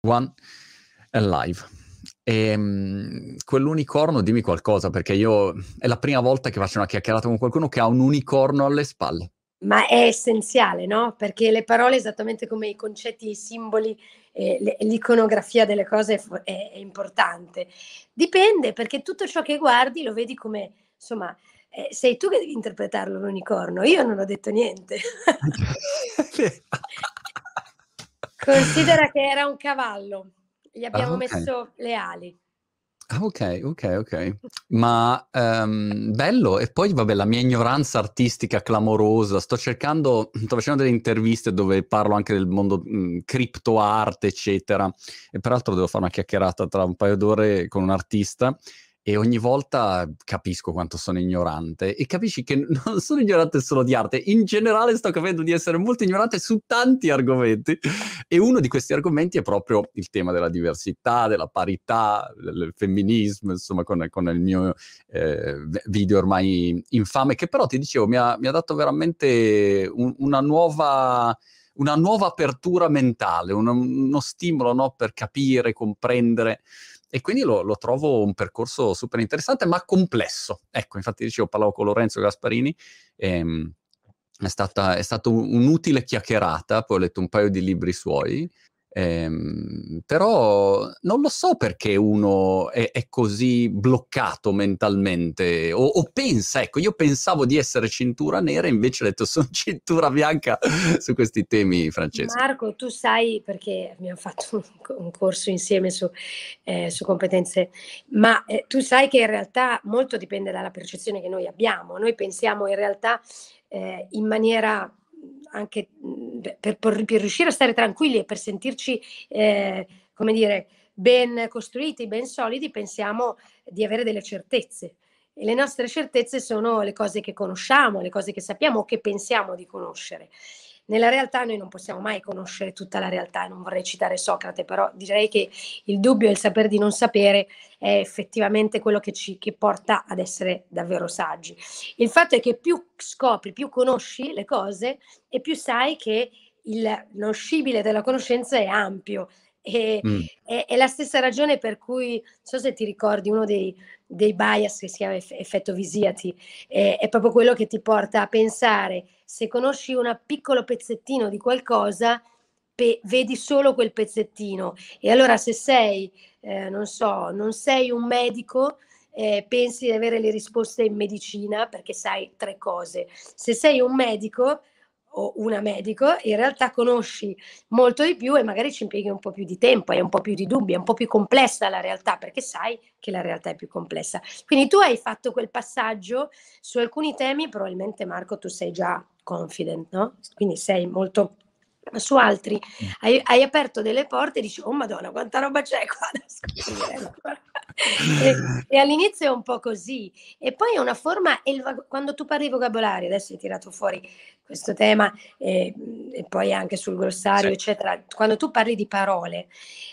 One Alive. E, um, quell'unicorno, dimmi qualcosa, perché io è la prima volta che faccio una chiacchierata con qualcuno che ha un unicorno alle spalle. Ma è essenziale, no? Perché le parole, esattamente come i concetti, i simboli, eh, l'iconografia delle cose è, è, importante. Dipende, perché tutto ciò che guardi lo vedi come, insomma, eh, sei tu che devi interpretarlo l'unicorno, io non ho detto niente. Considera che era un cavallo, gli abbiamo ah, okay. messo le ali. Ah, ok, ok, ok. Ma um, bello, e poi vabbè, la mia ignoranza artistica clamorosa. Sto cercando, sto facendo delle interviste dove parlo anche del mondo mh, cripto art, eccetera. E peraltro devo fare una chiacchierata tra un paio d'ore con un artista e ogni volta capisco quanto sono ignorante e capisci che non sono ignorante solo di arte, in generale sto capendo di essere molto ignorante su tanti argomenti e uno di questi argomenti è proprio il tema della diversità, della parità, del femminismo, insomma con, con il mio eh, video ormai infame che però ti dicevo mi ha, mi ha dato veramente un, una nuova una nuova apertura mentale, uno, uno stimolo no, per capire, comprendere e quindi lo, lo, trovo un percorso super interessante, ma complesso. Ecco, infatti dicevo, parlavo con Lorenzo Gasparini, ehm, è, stata, è stata un'utile chiacchierata, poi ho letto un paio di libri suoi, Ehm, però non lo so perché uno è, è così bloccato mentalmente o, o, pensa, ecco, io pensavo di essere cintura nera, invece ho detto sono cintura bianca su questi temi, Francesco. Marco, tu sai perché abbiamo fatto un, corso insieme su, eh, su competenze, ma eh, tu sai che in realtà molto dipende dalla percezione che noi abbiamo. Noi pensiamo in realtà eh, in maniera anche per, per, per, riuscire a stare tranquilli e per sentirci, eh, come dire, ben costruiti, ben solidi, pensiamo di avere delle certezze. E le nostre certezze sono le cose che conosciamo, le cose che sappiamo o che pensiamo di conoscere. Nella realtà noi non possiamo mai conoscere tutta la realtà, non vorrei citare Socrate, però direi che il dubbio e il saper di non sapere è effettivamente quello che ci che porta ad essere davvero saggi. Il fatto è che più scopri, più conosci le cose e più sai che il scibile della conoscenza è ampio. E, mm. è, è, la stessa ragione per cui, non so se ti ricordi, uno dei, dei bias che si chiama effetto Visiati, è, è proprio quello che ti porta a pensare se conosci un piccolo pezzettino di qualcosa, pe- vedi solo quel pezzettino. E allora se sei, eh, non so, non sei un medico, eh, pensi di avere le risposte in medicina perché sai tre cose. Se sei un medico, o una medico, in realtà conosci molto di più e magari ci impieghi un po' più di tempo, hai un po' più di dubbi, è un po' più complessa la realtà perché sai che la realtà è più complessa. Quindi tu hai fatto quel passaggio su alcuni temi, probabilmente Marco tu sei già confident, no? Quindi sei molto su altri mm. hai, hai, aperto delle porte e dici oh madonna quanta roba c'è qua da scoprire e, e, all'inizio è un po' così e poi è una forma quando tu parli vocabolario adesso hai tirato fuori questo tema e, e poi anche sul glossario sì. eccetera quando tu parli di parole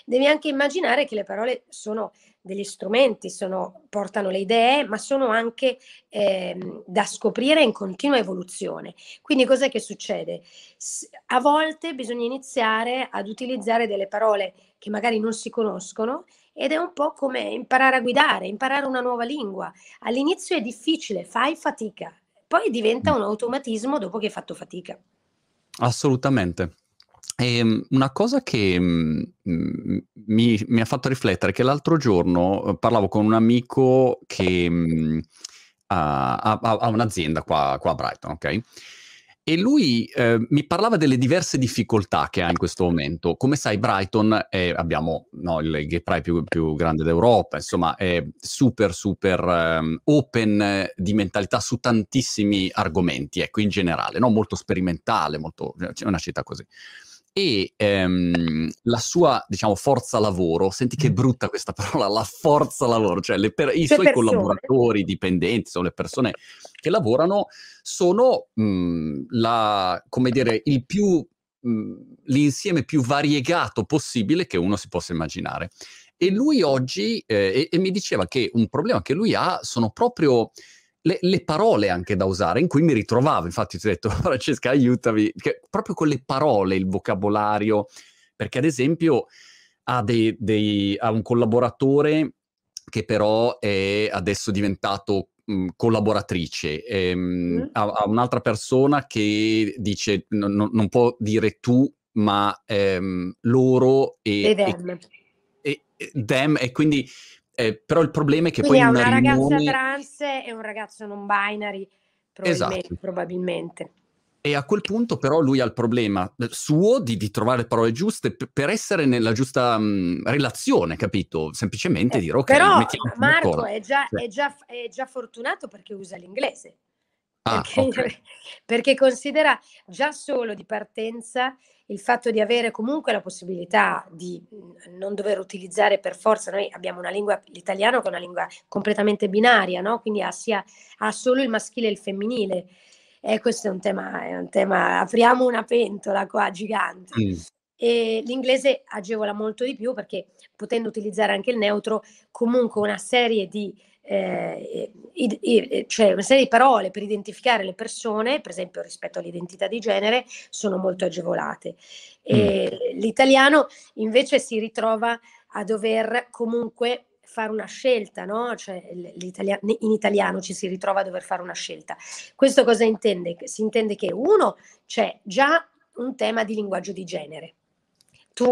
devi anche immaginare che le parole sono degli strumenti, sono, portano le idee, ma sono anche eh, da scoprire in continua evoluzione. Quindi cos'è che succede? S- a volte bisogna iniziare ad utilizzare delle parole che magari non si conoscono ed è un po' come imparare a guidare, imparare una nuova lingua. All'inizio è difficile, fai fatica, poi diventa un automatismo dopo che hai fatto fatica. Assolutamente. E ehm, una cosa che mm, mm, mi, mi, ha fatto riflettere è che l'altro giorno eh, parlavo con un amico che mh, ha, ha, ha, un'azienda qua, qua, a Brighton, ok? E lui eh, mi parlava delle diverse difficoltà che ha in questo momento. Come sai, Brighton è, abbiamo no, il gay pride più, più, grande d'Europa, insomma, è super, super um, open di mentalità su tantissimi argomenti, ecco, in generale, no? molto sperimentale, molto, c'è una città così e ehm, la sua, diciamo, forza lavoro, senti che brutta questa parola, la forza lavoro, cioè per- i suoi persone. collaboratori, dipendenti, sono le persone che lavorano, sono mh, la, come dire, il più, mh, l'insieme più variegato possibile che uno si possa immaginare. E lui oggi, eh, e, e mi diceva che un problema che lui ha sono proprio le, le, parole anche da usare, in cui mi ritrovavo. Infatti ti ho detto, Francesca, aiutami, che proprio con le parole, il vocabolario, perché ad esempio ha, dei, dei, ha un collaboratore che però è adesso diventato mh, collaboratrice, ehm, mm. ha, ha, un'altra persona che dice n- n- non può dire tu, ma ehm, loro e, e, them. e, e, them, e quindi eh, però il problema è che quindi poi una, una riunione... ragazza trans e un ragazzo non binary probabilmente, esatto. probabilmente. E a quel punto però lui ha il problema eh, suo di, di trovare le parole giuste p- per essere nella giusta mh, relazione, capito? Semplicemente eh, dire ok, però Marco è già, sì. è, già, è già, fortunato perché usa l'inglese. Ah, perché, okay. perché considera già solo di partenza il fatto di avere comunque la possibilità di non dover utilizzare per forza, noi abbiamo una lingua, l'italiano che è una lingua completamente binaria, no? quindi ha, sia, ha solo il maschile e il femminile e questo è un tema, è un tema apriamo una pentola qua gigante. Mm. E l'inglese agevola molto di più perché potendo utilizzare anche il neutro, comunque una serie di eh, cioè una serie di parole per identificare le persone, per esempio rispetto all'identità di genere, sono molto agevolate. Mm. L'italiano invece si ritrova a dover comunque fare una scelta, no? Cioè in italiano ci si ritrova a dover fare una scelta. Questo cosa intende? Si intende che uno c'è già un tema di linguaggio di genere. Tu,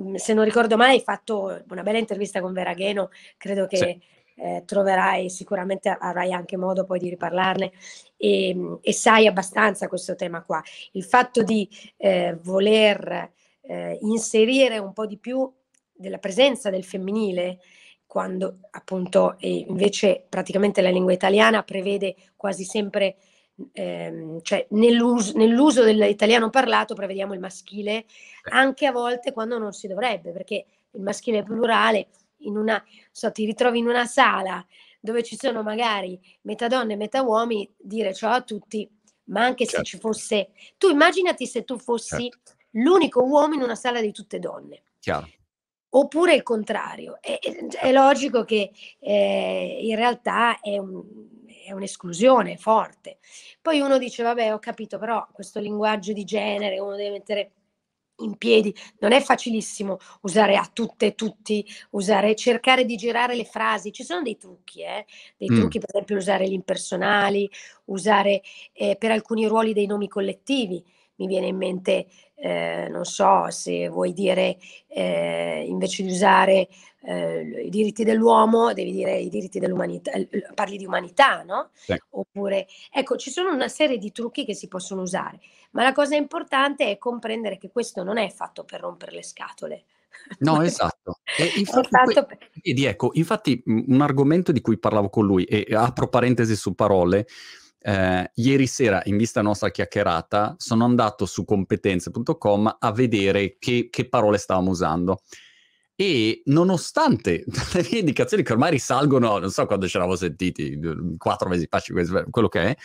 mm, se non ricordo male, hai fatto una bella intervista con Vera Gheno, credo che sì. Eh, troverai, sicuramente avrai anche modo poi di riparlarne e, e sai abbastanza questo tema qua. Il fatto di eh, voler eh, inserire un po' di più della presenza del femminile quando appunto invece praticamente la lingua italiana prevede quasi sempre, ehm, cioè nell'uso, nell'uso dell'italiano parlato prevediamo il maschile anche a volte quando non si dovrebbe, perché il maschile plurale in una, so, ti ritrovi in una sala dove ci sono magari metà donne e metà uomini, dire ciao a tutti, ma anche certo. se ci fosse, tu immaginati se tu fossi certo. l'unico uomo in una sala di tutte donne. Chiaro oppure il contrario. È, è logico che eh, in realtà è, un, è, un'esclusione forte. Poi uno dice, vabbè, ho capito, però questo linguaggio di genere uno deve mettere in piedi, non è facilissimo usare a tutte e tutti, usare, cercare di girare le frasi, ci sono dei trucchi, eh? dei mm. trucchi per esempio usare gli impersonali, usare eh, per alcuni ruoli dei nomi collettivi, mi viene in mente, eh, non so se vuoi dire, eh, invece di usare eh, i diritti dell'uomo, devi dire i diritti dell'umanità, parli di umanità, no? Sì. Oppure, ecco, ci sono una serie di trucchi che si possono usare, ma la cosa importante è comprendere che questo non è fatto per rompere le scatole. No, esatto. E infatti, que- per... vedi, ecco, infatti un argomento di cui parlavo con lui, e apro parentesi su parole, eh, ieri sera, in vista nostra chiacchierata, sono andato su competenze.com a vedere che, che parole stavamo usando. E nonostante le mie indicazioni che ormai risalgono, non so quando ce l'avevo sentiti, quattro mesi fa, quello che è,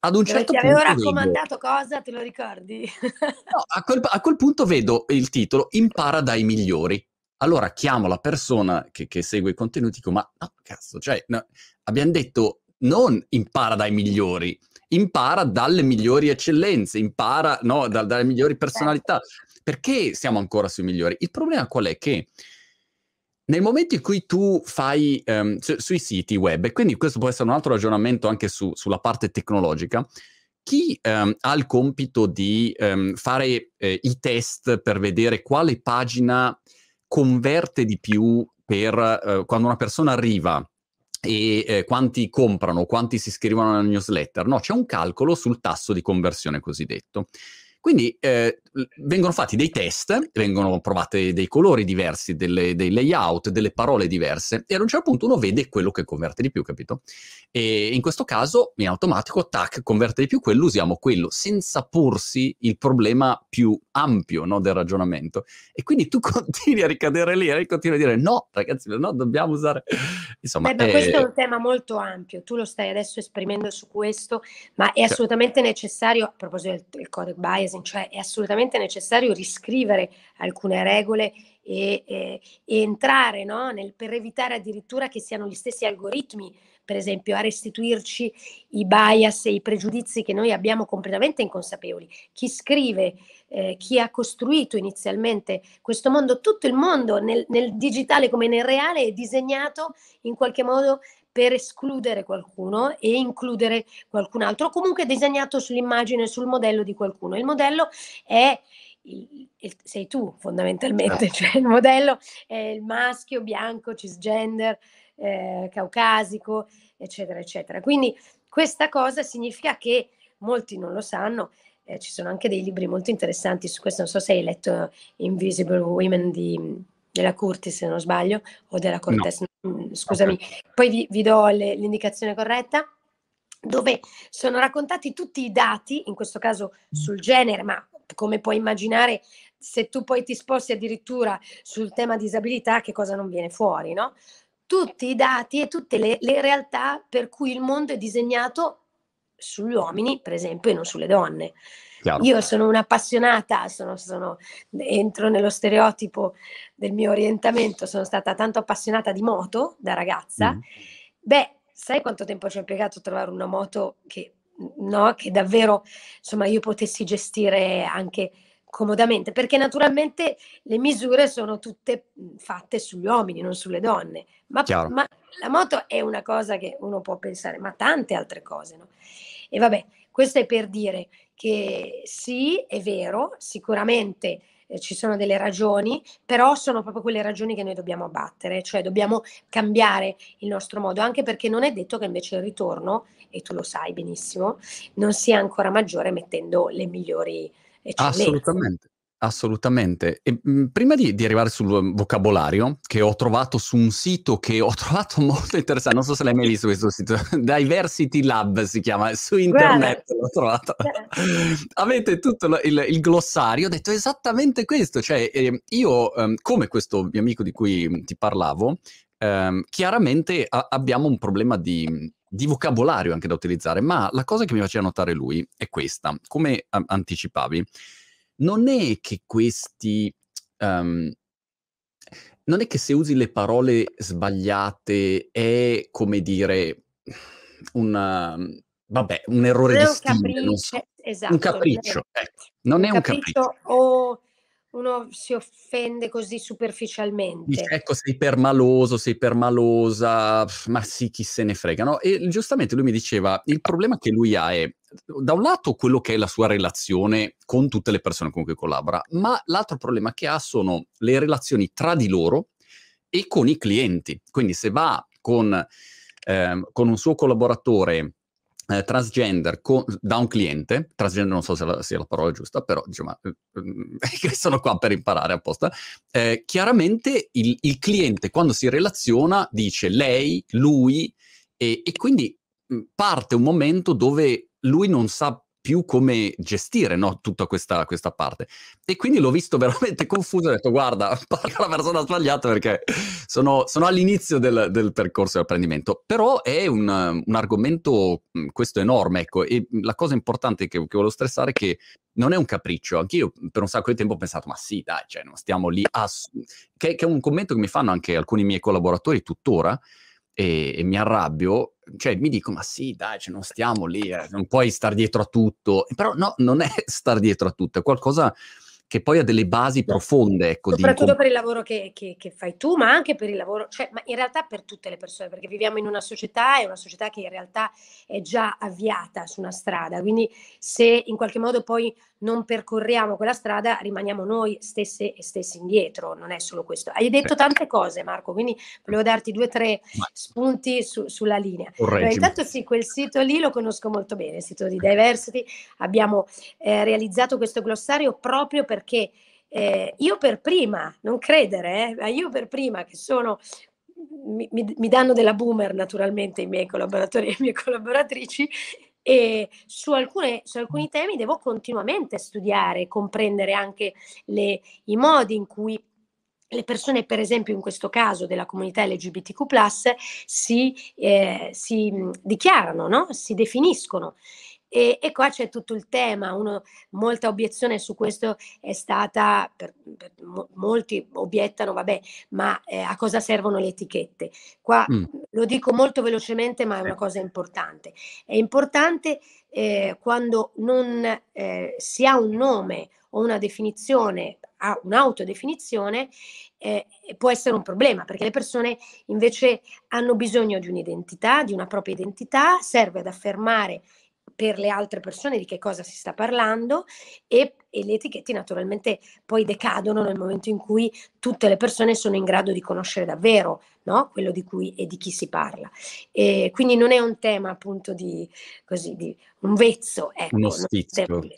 ad un certo. Ti avevo raccomandato vedo... cosa, te lo ricordi? no, a quel, a quel, punto vedo il titolo Impara dai migliori. Allora chiamo la persona che, che segue i contenuti e dico: Ma no, cazzo, cioè, no, abbiamo detto non impara dai migliori, impara dalle migliori eccellenze, impara no, da, dalle migliori personalità. Perché siamo ancora sui migliori? Il problema qual è? Che nel momento in cui tu fai um, su, sui siti web, e quindi questo può essere un altro ragionamento anche su, sulla parte tecnologica, chi um, ha il compito di um, fare eh, i test per vedere quale pagina converte di più per uh, quando una persona arriva e eh, quanti comprano, quanti si iscrivono alla newsletter. No, c'è un calcolo sul tasso di conversione cosiddetto. Quindi eh, vengono fatti dei test, vengono provati dei colori diversi, delle, dei layout, delle parole diverse e ad un certo punto uno vede quello che converte di più, capito? E in questo caso, in automatico, tac, converte di più quello, usiamo quello, senza porsi il problema più ampio no, del ragionamento. E quindi tu continui a ricadere lì e continui a dire no, ragazzi, no, dobbiamo usare... Insomma, Beh, ma eh... questo è un tema molto ampio, tu lo stai adesso esprimendo su questo, ma è assolutamente necessario, a proposito del, del codec bias, cioè è assolutamente necessario riscrivere alcune regole e, e, e entrare no? Nel, per evitare addirittura che siano gli stessi algoritmi per esempio, a restituirci i bias e i pregiudizi che noi abbiamo completamente inconsapevoli. Chi scrive, eh, chi ha costruito inizialmente questo mondo, tutto il mondo nel, nel digitale come nel reale è disegnato in qualche modo per escludere qualcuno e includere qualcun altro, comunque disegnato sull'immagine, sul modello di qualcuno. Il modello è il, il, sei tu fondamentalmente, certo. cioè il modello è il maschio bianco, cisgender, eh, caucasico, eccetera, eccetera. Quindi questa cosa significa che molti non lo sanno, eh, ci sono anche dei libri molto interessanti su questo, non so se hai letto Invisible Women di, della Curtis, se non sbaglio, o della Cortez, no. Mm, scusami, okay. poi vi, vi do le, l'indicazione corretta dove sono raccontati tutti i dati, in questo caso sul genere, ma come puoi immaginare, se tu poi ti sposti addirittura sul tema disabilità, che cosa non viene fuori, no? Tutti i dati e tutte le, le realtà per cui il mondo è disegnato sugli uomini, per esempio, e non sulle donne. Chiaro. Io sono un'appassionata, sono, sono, entro nello stereotipo del mio orientamento, sono stata tanto appassionata di moto da ragazza. Mm. Beh, sai quanto tempo ci ho impiegato a trovare una moto che, no, che davvero insomma, io potessi gestire anche comodamente, perché naturalmente le misure sono tutte fatte sugli uomini, non sulle donne. Ma, ma la moto è una cosa che uno può pensare, ma tante altre cose. No? E vabbè, questo è per dire che sì, è vero, sicuramente eh, ci sono delle ragioni, però sono proprio quelle ragioni che noi dobbiamo abbattere, cioè dobbiamo cambiare il nostro modo, anche perché non è detto che invece il ritorno, e tu lo sai benissimo, non sia ancora maggiore mettendo le migliori eccellenze. Assolutamente. Assolutamente. E, mh, mhmm, prima di, di, arrivare sul vocabolario, che ho trovato su un sito che ho trovato molto interessante, non so se l'hai mai visto questo sito, Diversity Lab si chiama, su internet Guarda. l'ho trovato. Avete tutto il, il, il, glossario, ho detto esattamente questo, cioè eh, io, um, come questo mio amico di cui ti parlavo, um, chiaramente a- abbiamo un problema di, di vocabolario anche da utilizzare, ma la cosa che mi faceva notare lui è questa, come a- anticipavi, non è che questi... Um, non è che se usi le parole sbagliate è come dire una, vabbè, un errore di stile, non so. esatto, un capriccio, ecco. non è un capriccio. capriccio. O uno si offende così superficialmente. Dice, ecco, sei permaloso, sei permalosa, ma sì, chi se ne frega, no? E giustamente lui mi diceva, il problema che lui ha è, da un lato, quello che è la sua relazione con tutte le persone con cui collabora, ma l'altro problema che ha sono le relazioni tra di loro e con i clienti. Quindi se va con, eh, con un suo collaboratore eh, transgender con, da un cliente, transgender non so se sia la parola giusta, però diciamo, eh, eh sono qua per imparare apposta, eh, chiaramente il, il, cliente quando si relaziona dice lei, lui e, e quindi mh, parte un momento dove lui non sa più come gestire no, tutta questa, questa, parte. E quindi l'ho visto veramente confuso e ho detto guarda, parla la persona sbagliata perché sono, sono all'inizio del, del, percorso di apprendimento. Però è un, un, argomento, questo enorme, ecco, e la cosa importante che, che volevo stressare è che non è un capriccio. Anch'io per un sacco di tempo ho pensato, ma sì, dai, cioè, non stiamo lì a... Che, che è un commento che mi fanno anche alcuni miei collaboratori tuttora, e, e, mi arrabbio, cioè mi dico ma sì dai, cioè, non stiamo lì, eh, non puoi star dietro a tutto, però no, non è star dietro a tutto, è qualcosa che poi ha delle basi profonde. Ecco, Soprattutto di... per il lavoro che, che, che, fai tu, ma anche per il lavoro, cioè, ma in realtà per tutte le persone, perché viviamo in una società, è una società che in realtà è già avviata su una strada, quindi se in qualche modo poi non percorriamo quella strada, rimaniamo noi stesse e stessi indietro, non è solo questo. Hai detto tante cose Marco, quindi volevo darti due o tre spunti su, sulla linea. Allora, intanto sì, quel sito lì lo conosco molto bene, il sito di Diversity, abbiamo eh, realizzato questo glossario proprio perché eh, io per prima, non credere, eh, ma io per prima che sono mi, mi, danno della boomer naturalmente i miei collaboratori e le mie collaboratrici e su, alcune, su alcuni temi devo continuamente studiare, comprendere anche le, i modi in cui le persone, per esempio in questo caso della comunità LGBTQ, si, eh, si dichiarano, no? si definiscono. E, e, qua c'è tutto il tema, Uno, molta obiezione su questo è stata, per, per, molti obiettano, vabbè, ma eh, a cosa servono le etichette? Qua mm. lo dico molto velocemente, ma è una cosa importante. È importante eh, quando non eh, si ha un nome o una definizione, ha un'autodefinizione, eh, può essere un problema perché le persone invece hanno bisogno di un'identità, di una propria identità, serve ad affermare per le altre persone di che cosa si sta parlando e, e, le etichette naturalmente poi decadono nel momento in cui tutte le persone sono in grado di conoscere davvero no? quello di cui e di chi si parla. E quindi non è un tema appunto di, così, di un vezzo, ecco, uno stizio. Certo.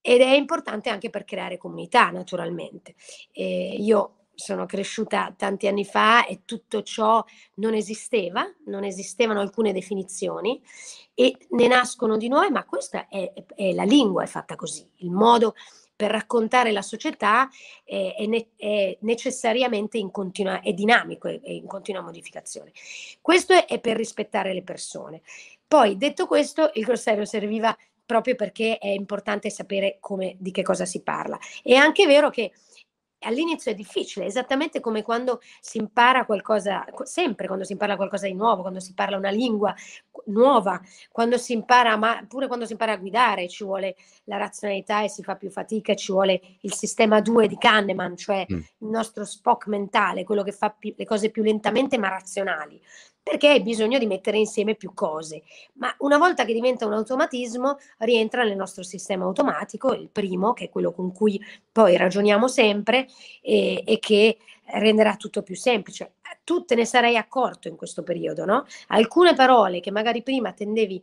Ed è importante anche per creare comunità, naturalmente. E io sono cresciuta tanti anni fa e tutto ciò non esisteva, non esistevano alcune definizioni e ne nascono di nuove, ma questa è, è la lingua, è fatta così, il modo per raccontare la società è, è, ne, è necessariamente in continua, è dinamico, è, in continua modificazione. Questo è, per rispettare le persone. Poi, detto questo, il glossario serviva proprio perché è importante sapere come, di che cosa si parla. È anche vero che all'inizio è difficile, esattamente come quando si impara qualcosa, sempre quando si impara qualcosa di nuovo, quando si parla una lingua nuova, quando si impara, ma pure quando si impara a guidare ci vuole la razionalità e si fa più fatica, ci vuole il sistema 2 di Kahneman, cioè mm. il nostro Spock mentale, quello che fa più, le cose più lentamente ma razionali perché hai bisogno di mettere insieme più cose. Ma una volta che diventa un automatismo, rientra nel nostro sistema automatico, il primo, che è quello con cui poi ragioniamo sempre e, e che renderà tutto più semplice. Tu te ne sarai accorto in questo periodo, no? Alcune parole che magari prima tendevi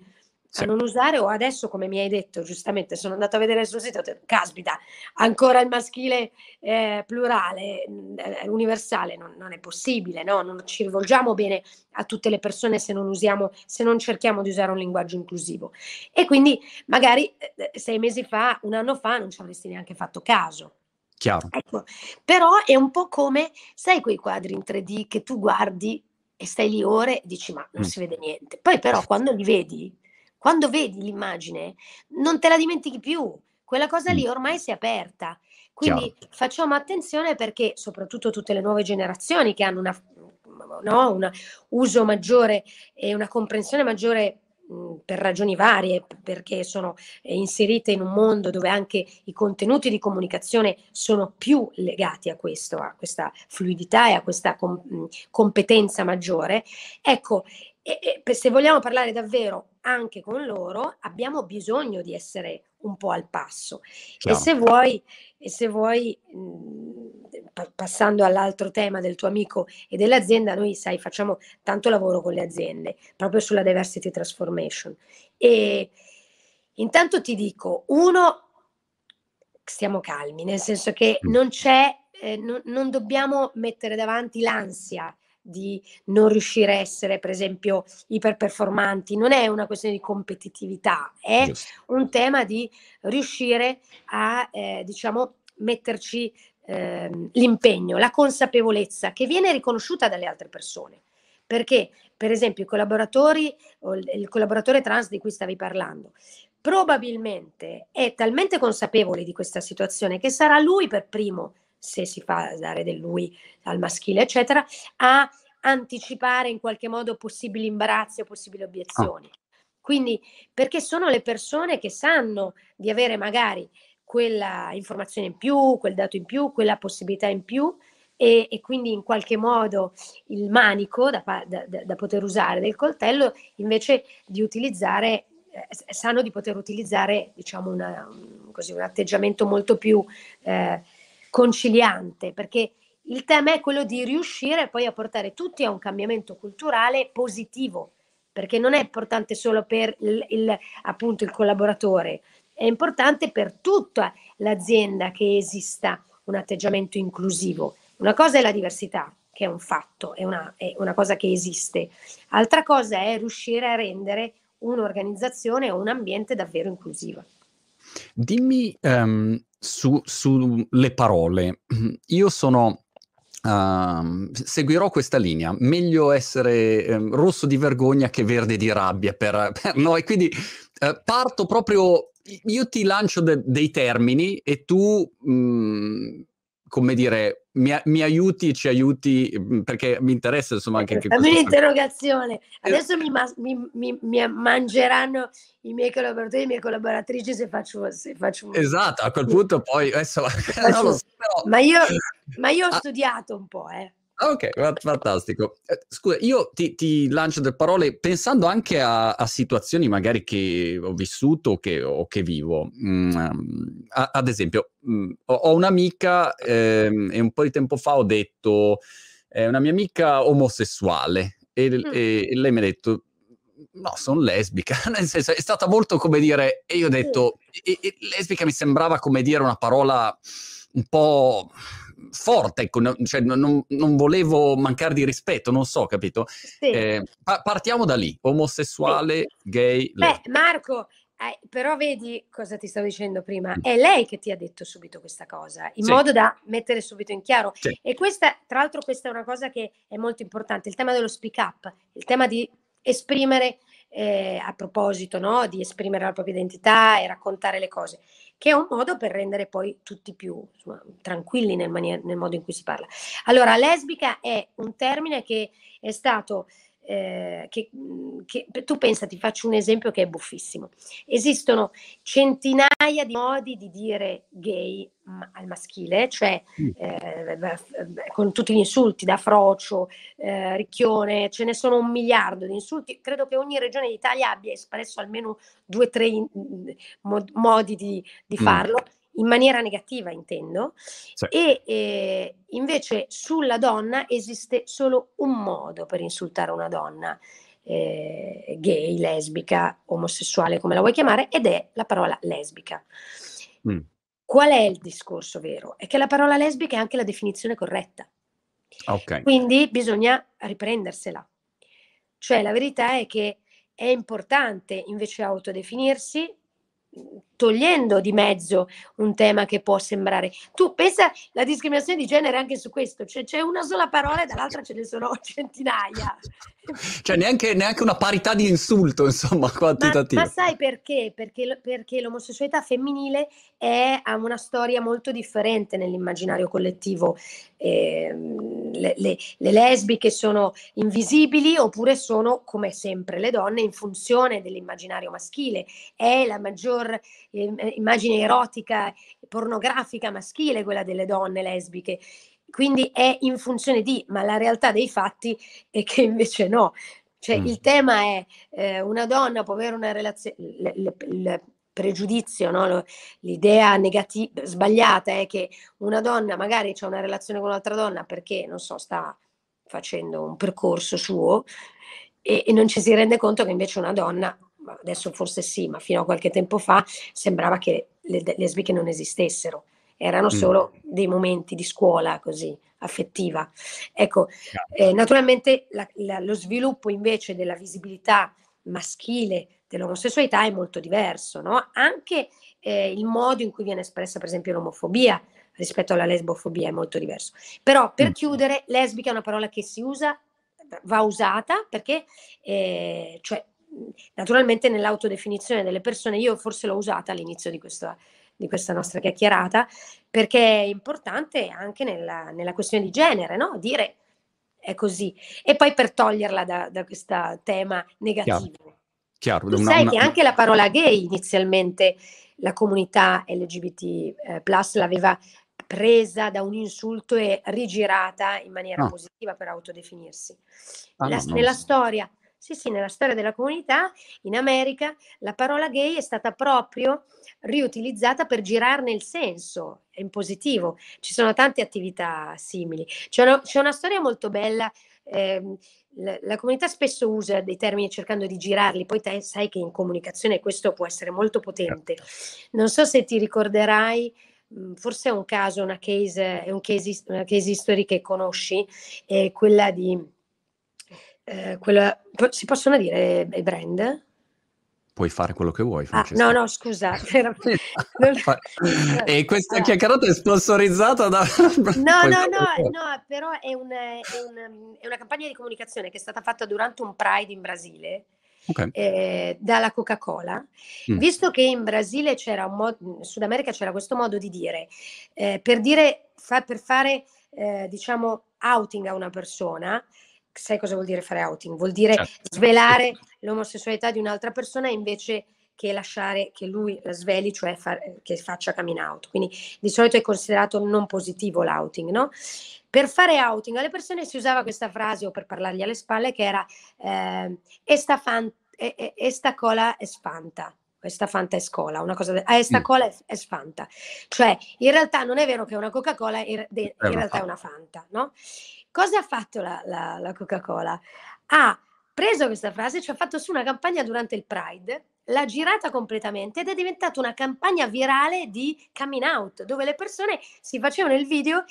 sì. a non usare o adesso come mi hai detto giustamente sono andato a vedere il suo sito detto, caspita ancora il maschile eh, plurale eh, universale non, non, è possibile no? non ci rivolgiamo bene a tutte le persone se non usiamo se non cerchiamo di usare un linguaggio inclusivo e quindi magari eh, sei mesi fa un anno fa non ci avresti neanche fatto caso Chiaro. Ecco, però è un po' come, sai quei quadri in 3D che tu guardi e stai lì ore e dici ma non mm. si vede niente. Poi però quando li vedi quando vedi l'immagine non te la dimentichi più, quella cosa lì ormai si è aperta. Quindi Chiaro. facciamo attenzione perché soprattutto tutte le nuove generazioni che hanno una, no, un uso maggiore e una comprensione maggiore per ragioni varie, perché sono inserite in un mondo dove anche i contenuti di comunicazione sono più legati a questo, a questa fluidità e a questa com- competenza maggiore. Ecco, e, e, se vogliamo parlare davvero anche con loro, abbiamo bisogno di essere un po' al passo. E se vuoi, e se vuoi mh, passando all'altro tema del tuo amico e dell'azienda, noi sai, facciamo tanto lavoro con le aziende, proprio sulla diversity transformation. E intanto ti dico, uno, stiamo calmi, nel senso che mm. non c'è, eh, non, non dobbiamo mettere davanti l'ansia di non riuscire a essere, per esempio, iperperformanti, non è una questione di competitività, è Giusto. un tema di riuscire a, eh, diciamo, metterci eh, l'impegno, la consapevolezza che viene riconosciuta dalle altre persone. Perché, per esempio, i collaboratori o il, il collaboratore trans di cui stavi parlando, probabilmente è talmente consapevole di questa situazione che sarà lui per primo se si fa dare del lui al maschile, eccetera, a anticipare in qualche modo possibili imbarazzi o possibili obiezioni. Ah. Quindi, perché sono le persone che sanno di avere magari quella informazione in più, quel dato in più, quella possibilità in più, e, e, quindi in qualche modo il manico da, da, da, poter usare del coltello invece di utilizzare eh, sanno di poter utilizzare diciamo una, un, così, un atteggiamento molto più eh, conciliante, perché il tema è quello di riuscire poi a portare tutti a un cambiamento culturale positivo, perché non è importante solo per il, il, appunto il collaboratore, è importante per tutta l'azienda che esista un atteggiamento inclusivo. Una cosa è la diversità, che è un fatto, è una, è una cosa che esiste. Altra cosa è riuscire a rendere un'organizzazione o un ambiente davvero inclusivo. Dimmi um, su, sulle parole. Io sono Uh, seguirò questa linea. Meglio essere um, rosso di vergogna che verde di rabbia per, per noi. Quindi uh, parto proprio, io ti lancio de- dei termini e tu, mh, mm, come dire, mi, mi, aiuti e ci aiuti, mm, perché mi interessa insomma anche... Che Fammi un'interrogazione, adesso mi, mi, mi, mi, mangeranno i miei collaboratori e le mie collaboratrici se faccio... Se faccio esatto, a quel punto poi... Adesso, faccio... so, però... ma, io, ma io ho ah. studiato un po', eh. Ok, fantastico. Eh, scusa, io ti, ti, lancio delle parole pensando anche a, a, situazioni magari che ho vissuto o che, o che vivo. Mm, a, ad esempio, mm, ho, ho, un'amica ehm, e un po' di tempo fa ho detto, è una mia amica omosessuale e, mm. e, e lei mi ha detto, no, sono lesbica, nel senso è stata molto come dire, e io ho detto, e, e, lesbica mi sembrava come dire una parola un po' forte, ecco, cioè, non, non, volevo mancare di rispetto, non so, capito? Sì. Eh, pa- partiamo da lì, omosessuale, sì. gay. Beh, Marco, eh, però vedi cosa ti stavo dicendo prima, mm. è lei che ti ha detto subito questa cosa, in sì. modo da mettere subito in chiaro. Sì. E questa, tra l'altro, questa è una cosa che è molto importante, il tema dello speak up, il tema di esprimere eh, a proposito no? di esprimere la propria identità e raccontare le cose che è un modo per rendere poi tutti più insomma, tranquilli nel, manier- nel modo in cui si parla. Allora, lesbica è un termine che è stato eh, che, che, tu pensa, ti faccio un esempio che è buffissimo. Esistono centinaia di modi di dire gay ma, al maschile, cioè eh, con tutti gli insulti, da frocio, eh, ricchione, ce ne sono un miliardo di insulti. Credo che ogni regione d'Italia abbia espresso almeno due o tre in, modi di, di mm. farlo. Mm in maniera negativa intendo, sì. e eh, invece sulla donna esiste solo un modo per insultare una donna, eh, gay, lesbica, omosessuale, come la vuoi chiamare, ed è la parola lesbica. Mm. Qual è il discorso vero? È che la parola lesbica è anche la definizione corretta. Okay. Quindi bisogna riprendersela. Cioè la verità è che è importante invece autodefinirsi, togliendo di mezzo un tema che può sembrare. Tu pensa la discriminazione di genere anche su questo, cioè c'è una sola parola e dall'altra ce ne sono centinaia. Cioè neanche, neanche una parità di insulto, insomma, quantitativa. Ma, ma sai perché? perché? Perché l'omosessualità femminile è, ha una storia molto differente nell'immaginario collettivo. Eh, le, le, le lesbiche sono invisibili oppure sono, come sempre, le donne in funzione dell'immaginario maschile. È la maggior eh, immagine erotica, pornografica maschile quella delle donne lesbiche quindi è in funzione di, ma la realtà dei fatti è che invece no. Cioè mm. il tema è eh, una donna può avere una relazione, il pregiudizio, no? l'idea negativa, sbagliata è che una donna magari ha una relazione con un'altra donna perché, non so, sta facendo un percorso suo e, e non ci si rende conto che invece una donna, adesso forse sì, ma fino a qualche tempo fa sembrava che le lesbiche non esistessero erano mm. solo dei momenti di scuola così affettiva. Ecco, eh, naturalmente la, la, lo sviluppo invece della visibilità maschile dell'omosessualità è molto diverso, no? Anche eh, il modo in cui viene espressa, per esempio, l'omofobia rispetto alla lesbofobia è molto diverso. Però per mm. chiudere, lesbica è una parola che si usa, va usata perché, eh, cioè, naturalmente nell'autodefinizione delle persone, io forse l'ho usata all'inizio di questa di questa nostra chiacchierata, perché è importante anche nella, nella questione di genere, no? Dire è così. E poi per toglierla da, da questo tema negativo. Chiaro. Una, sai una... che anche la parola gay inizialmente la comunità LGBT eh, plus l'aveva presa da un insulto e rigirata in maniera ah. positiva per autodefinirsi. Ah, la, no, nella so. storia sì, sì, nella storia della comunità in America la parola gay è stata proprio riutilizzata per girarne il senso in positivo. Ci sono tante attività simili. C'è una, c'è una storia molto bella. Eh, la, la, comunità spesso usa dei termini cercando di girarli, poi te sai che in comunicazione questo può essere molto potente. Certo. Non so se ti ricorderai, forse è un caso, una case, è un case, una case history che conosci, è quella di eh, quella, si possono dire i brand? Puoi fare quello che vuoi. Ah, no, no, scusa. e questa allora. chiacchierata è sponsorizzata da... no, no, no, no, però è, un, è, un, è, una campagna di comunicazione che è stata fatta durante un Pride in Brasile okay. eh, dalla Coca-Cola, mm. visto che in Brasile c'era un modo, in Sud America c'era questo modo di dire, eh, per dire, fa, per fare, eh, diciamo, outing a una persona, sai cosa vuol dire fare outing? Vuol dire certo. svelare l'omosessualità di un'altra persona invece che lasciare che lui la sveli, cioè far, che faccia coming out. Quindi di solito è considerato non positivo l'outing, no? Per fare outing alle persone si usava questa frase o per parlargli alle spalle che era eh, esta, fan, esta cola è spanta questa Fanta è scola, una cosa, de- ah, esta mm. cola è, è Fanta. Cioè, in realtà non è vero che è una Coca-Cola, in, in realtà è una Fanta, no? Cosa ha fatto la, la, la Coca-Cola? Ha preso questa frase, ci ha fatto su una campagna durante il Pride, l'ha girata completamente ed è diventata una campagna virale di coming out, dove le persone si facevano il video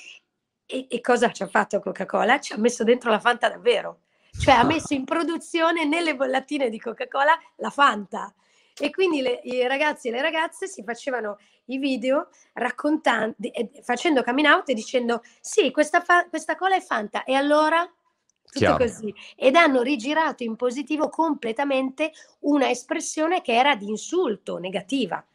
e, e cosa ci ha fatto Coca-Cola? Ci ha messo dentro la Fanta davvero. Cioè ha messo in produzione nelle bollatine di Coca-Cola la Fanta. E quindi le, i ragazzi e le ragazze si facevano i video raccontando, facendo coming out e dicendo sì, questa, fa, questa cola è Fanta. E allora tutto Chiaro. così. Ed hanno rigirato in positivo completamente una espressione che era di insulto, negativa.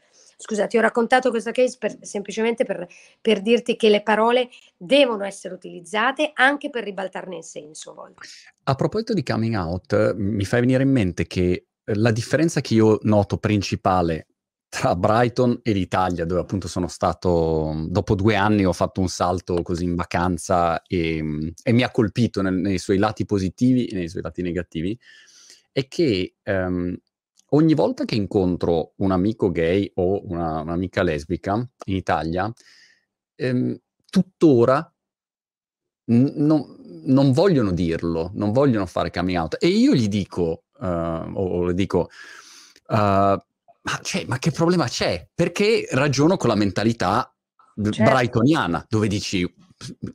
Scusa, ti ho raccontato questa case per, semplicemente per, per, dirti che le parole devono essere utilizzate anche per ribaltarne il senso. A, a proposito di coming out, mi fai venire in mente che la differenza che io noto principale tra Brighton e l'Italia, dove appunto sono stato, dopo due anni ho fatto un salto così in vacanza e, e mi ha colpito nel, nei suoi lati positivi e nei suoi lati negativi, è che um, ogni volta che incontro un amico gay o una, un'amica lesbica in Italia, um, tuttora n- non, non vogliono dirlo, non vogliono fare coming out. E io gli dico, uh, o, o le dico, uh, ma, cioè, ma che problema c'è? Perché ragiono con la mentalità certo. brightoniana, dove dici,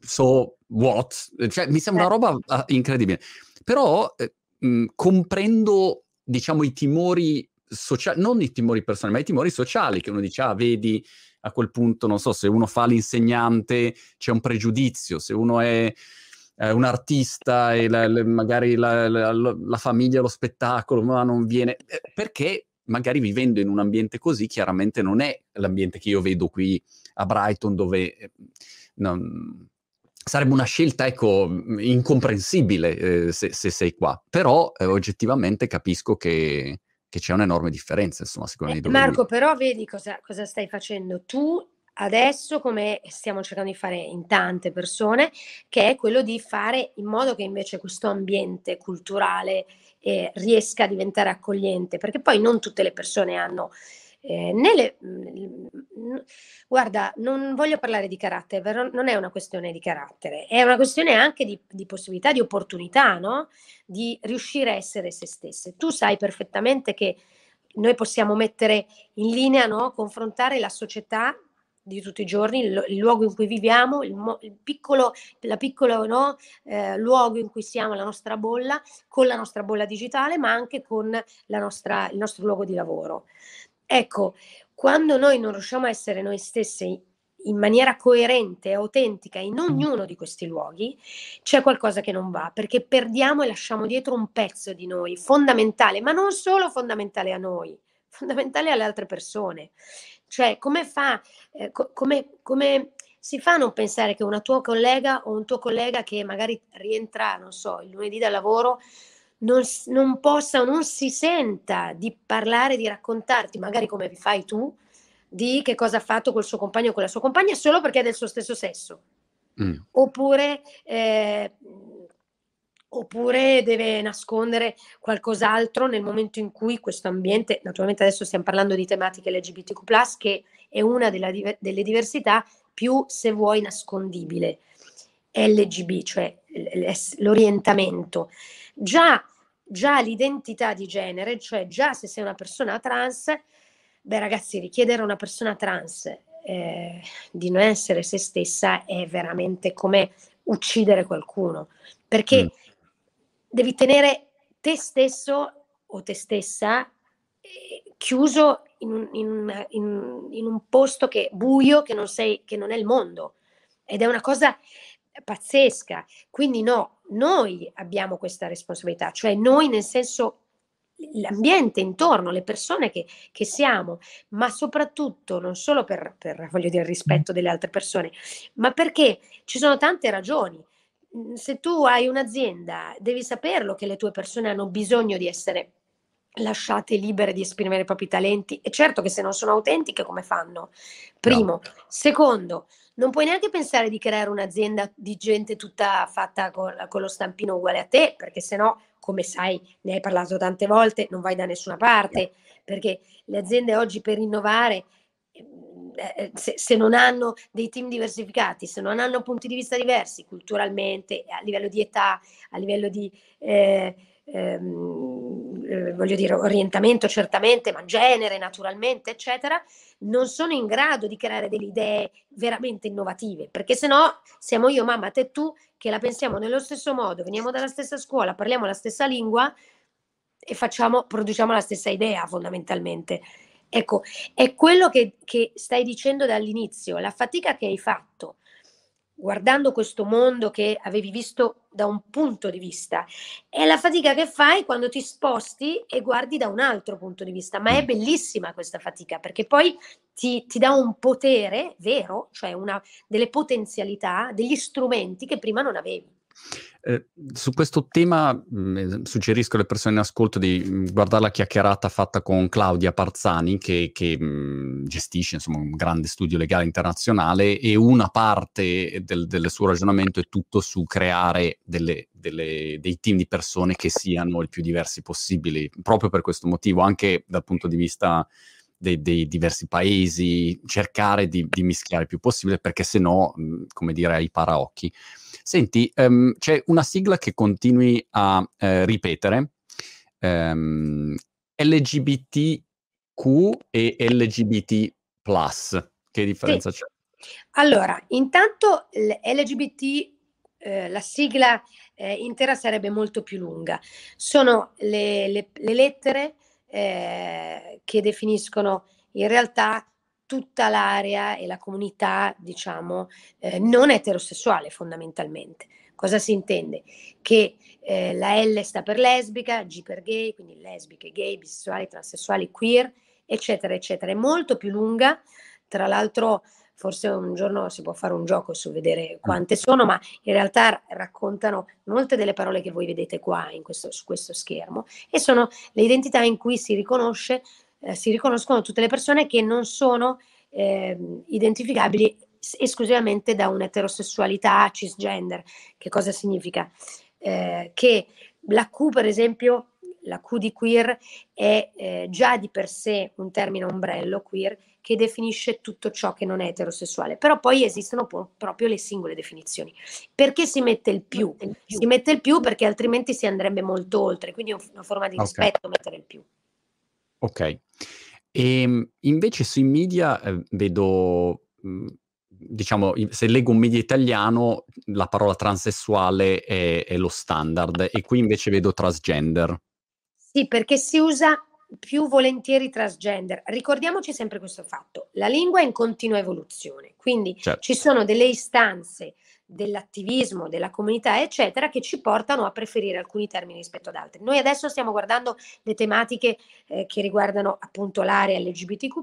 so what? Cioè, mi sembra una roba uh, incredibile. Però eh, mh, comprendo, diciamo, i timori sociali, non i timori personali, ma i timori sociali, che uno dice, ah, vedi, a quel punto, non so, se uno fa l'insegnante c'è un pregiudizio, se uno è eh, un artista e la, la, magari la, la, famiglia, lo spettacolo, ma non viene... Eh, perché magari vivendo in un ambiente così, chiaramente non è l'ambiente che io vedo qui a Brighton, dove eh, non, sarebbe una scelta, ecco, incomprensibile eh, se, se, sei qua. Però eh, oggettivamente capisco che, che, c'è un'enorme differenza, insomma, secondo me. Eh, Marco, però vedi cosa, cosa stai facendo tu adesso come stiamo cercando di fare in tante persone, che è quello di fare in modo che invece questo ambiente culturale eh, riesca a diventare accogliente, perché poi non tutte le persone hanno eh, nelle, mm, guarda, non voglio parlare di carattere, non è una questione di carattere, è una questione anche di, di possibilità, di opportunità, no? Di riuscire a essere se stesse. Tu sai perfettamente che noi possiamo mettere in linea, no? confrontare la società di tutti i giorni, il, il luogo in cui viviamo, il, il piccolo, la piccolo no, eh, luogo in cui siamo, la nostra bolla, con la nostra bolla digitale, ma anche con nostra, il nostro luogo di lavoro. Ecco, quando noi non riusciamo a essere noi stessi in maniera coerente e autentica in ognuno di questi luoghi, c'è qualcosa che non va, perché perdiamo e lasciamo dietro un pezzo di noi fondamentale, ma non solo fondamentale a noi, fondamentale alle altre persone. Cioè, come fa, eh, co- come, come si fa a non pensare che una tua collega o un tuo collega che magari rientra, non so, il lunedì dal lavoro, non, non possa o non si senta di parlare, di raccontarti, magari come fai tu, di che cosa ha fatto col suo compagno o con la sua compagna solo perché è del suo stesso sesso. Mm. Oppure eh, oppure deve nascondere qualcos'altro nel momento in cui questo ambiente, naturalmente adesso stiamo parlando di tematiche LGBTQ, che è una della, delle diversità più, se vuoi, nascondibile. LGB, cioè l'orientamento. Già, già l'identità di genere, cioè già se sei una persona trans, beh ragazzi, richiedere a una persona trans eh, di non essere se stessa è veramente come uccidere qualcuno, perché mm devi tenere te stesso o te stessa eh, chiuso in un, in, in, in un, posto che buio, che non, sei, che non è il mondo. Ed è una cosa pazzesca. Quindi no, noi abbiamo questa responsabilità, cioè noi nel senso l'ambiente intorno, le persone che, che, siamo, ma soprattutto non solo per, per voglio dire, rispetto delle altre persone, ma perché ci sono tante ragioni. Mhmm, se tu hai un'azienda, devi saperlo che le tue persone hanno bisogno di essere lasciate libere di esprimere i propri talenti e certo che se non sono autentiche come fanno? Primo. No. Secondo, non puoi neanche pensare di creare un'azienda di gente tutta fatta con, con lo stampino uguale a te, perché se no, come sai, ne hai parlato tante volte, non vai da nessuna parte, perché le aziende oggi per innovare eh, eh, se, se, non hanno dei team diversificati, se non hanno punti di vista diversi culturalmente, a livello di età, a livello di eh, ehm, eh, voglio dire, orientamento certamente, ma genere naturalmente, eccetera, non sono in grado di creare delle idee veramente innovative, perché se no siamo io, mamma, te e tu che la pensiamo nello stesso modo, veniamo dalla stessa scuola, parliamo la stessa lingua e facciamo, produciamo la stessa idea fondamentalmente. Ecco, è quello che, che stai dicendo dall'inizio, la fatica che hai fatto guardando questo mondo che avevi visto da un punto di vista, è la fatica che fai quando ti sposti e guardi da un altro punto di vista, ma è mm. bellissima questa fatica perché poi ti, ti dà un potere vero, cioè una, delle potenzialità, degli strumenti che prima non avevi. Eh, su questo tema mh, mm, suggerisco alle persone in ascolto di mm, guardare la chiacchierata fatta con Claudia Parzani che, che mh, mm, gestisce insomma, un grande studio legale internazionale e una parte del, del suo ragionamento è tutto su creare delle, delle, dei team di persone che siano il più diversi possibili, proprio per questo motivo, anche dal punto di vista dei, dei diversi paesi, cercare di, di, mischiare il più possibile perché se no, come dire, ai paraocchi. Senti, um, c'è una sigla che continui a eh, ripetere, um, LGBTQ e LGBT+. Che differenza sì. c'è? Allora, intanto LGBT, eh, la sigla eh, intera sarebbe molto più lunga. Sono le, le, le lettere eh, che definiscono in realtà tutta l'area e la comunità, diciamo, eh, non eterosessuale fondamentalmente. Cosa si intende? Che eh, la L sta per lesbica, G per gay, quindi lesbiche, gay, bisessuali, transessuali, queer, eccetera, eccetera. È molto più lunga, tra l'altro forse un giorno si può fare un gioco su vedere quante sono, ma in realtà raccontano molte delle parole che voi vedete qua questo, su questo schermo e sono le identità in cui si riconosce, eh, si riconoscono tutte le persone che non sono eh, identificabili esclusivamente da un'eterosessualità cisgender. Che cosa significa? Eh, che la Q, per esempio, la Q di queer è eh, già di per sé un termine ombrello queer che definisce tutto ciò che non è eterosessuale, però poi esistono po- proprio le singole definizioni. Perché si mette il più? Si mette il più perché altrimenti si andrebbe molto oltre, quindi è una forma di rispetto okay. mettere il più. Ok. E ehm, invece sui media eh, vedo, mh, diciamo, se leggo un media italiano, la parola transessuale è, è lo standard e qui invece vedo transgender. Sì, perché si usa più volentieri transgender. Ricordiamoci sempre questo fatto, la lingua è in continua evoluzione, quindi certo. ci sono delle istanze dell'attivismo, della comunità, eccetera, che ci portano a preferire alcuni termini rispetto ad altri. Noi adesso stiamo guardando le tematiche eh, che riguardano appunto l'area LGBTQ,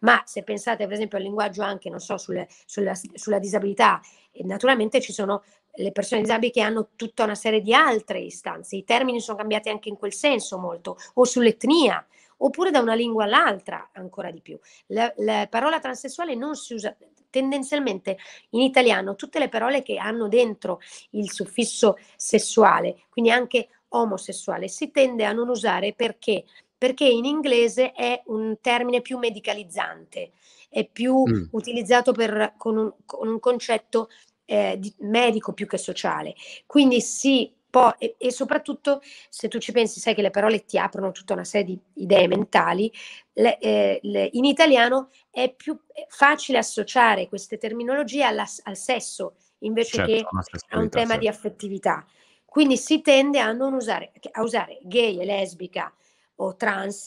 ma se pensate per esempio al linguaggio anche, non so, sulle, sulla, sulla disabilità, eh, naturalmente ci sono le persone disabili che hanno tutta una serie di altre istanze. I termini sono cambiati anche in quel senso molto, o sull'etnia, oppure da una lingua all'altra ancora di più. La, la parola transessuale non si usa tendenzialmente in italiano, tutte le parole che hanno dentro il suffisso sessuale, quindi anche omosessuale, si tende a non usare perché? Perché in inglese è un termine più medicalizzante, è più mm. utilizzato per, con, un, con un concetto eh, di, medico più che sociale. Quindi si può, e, e, soprattutto se tu ci pensi, sai che le parole ti aprono tutta una serie di idee mentali, le, eh, le, in italiano è più facile associare queste terminologie alla, al sesso invece certo, che a un tema certo. di affettività. Quindi si tende a non usare, a usare gay e lesbica o trans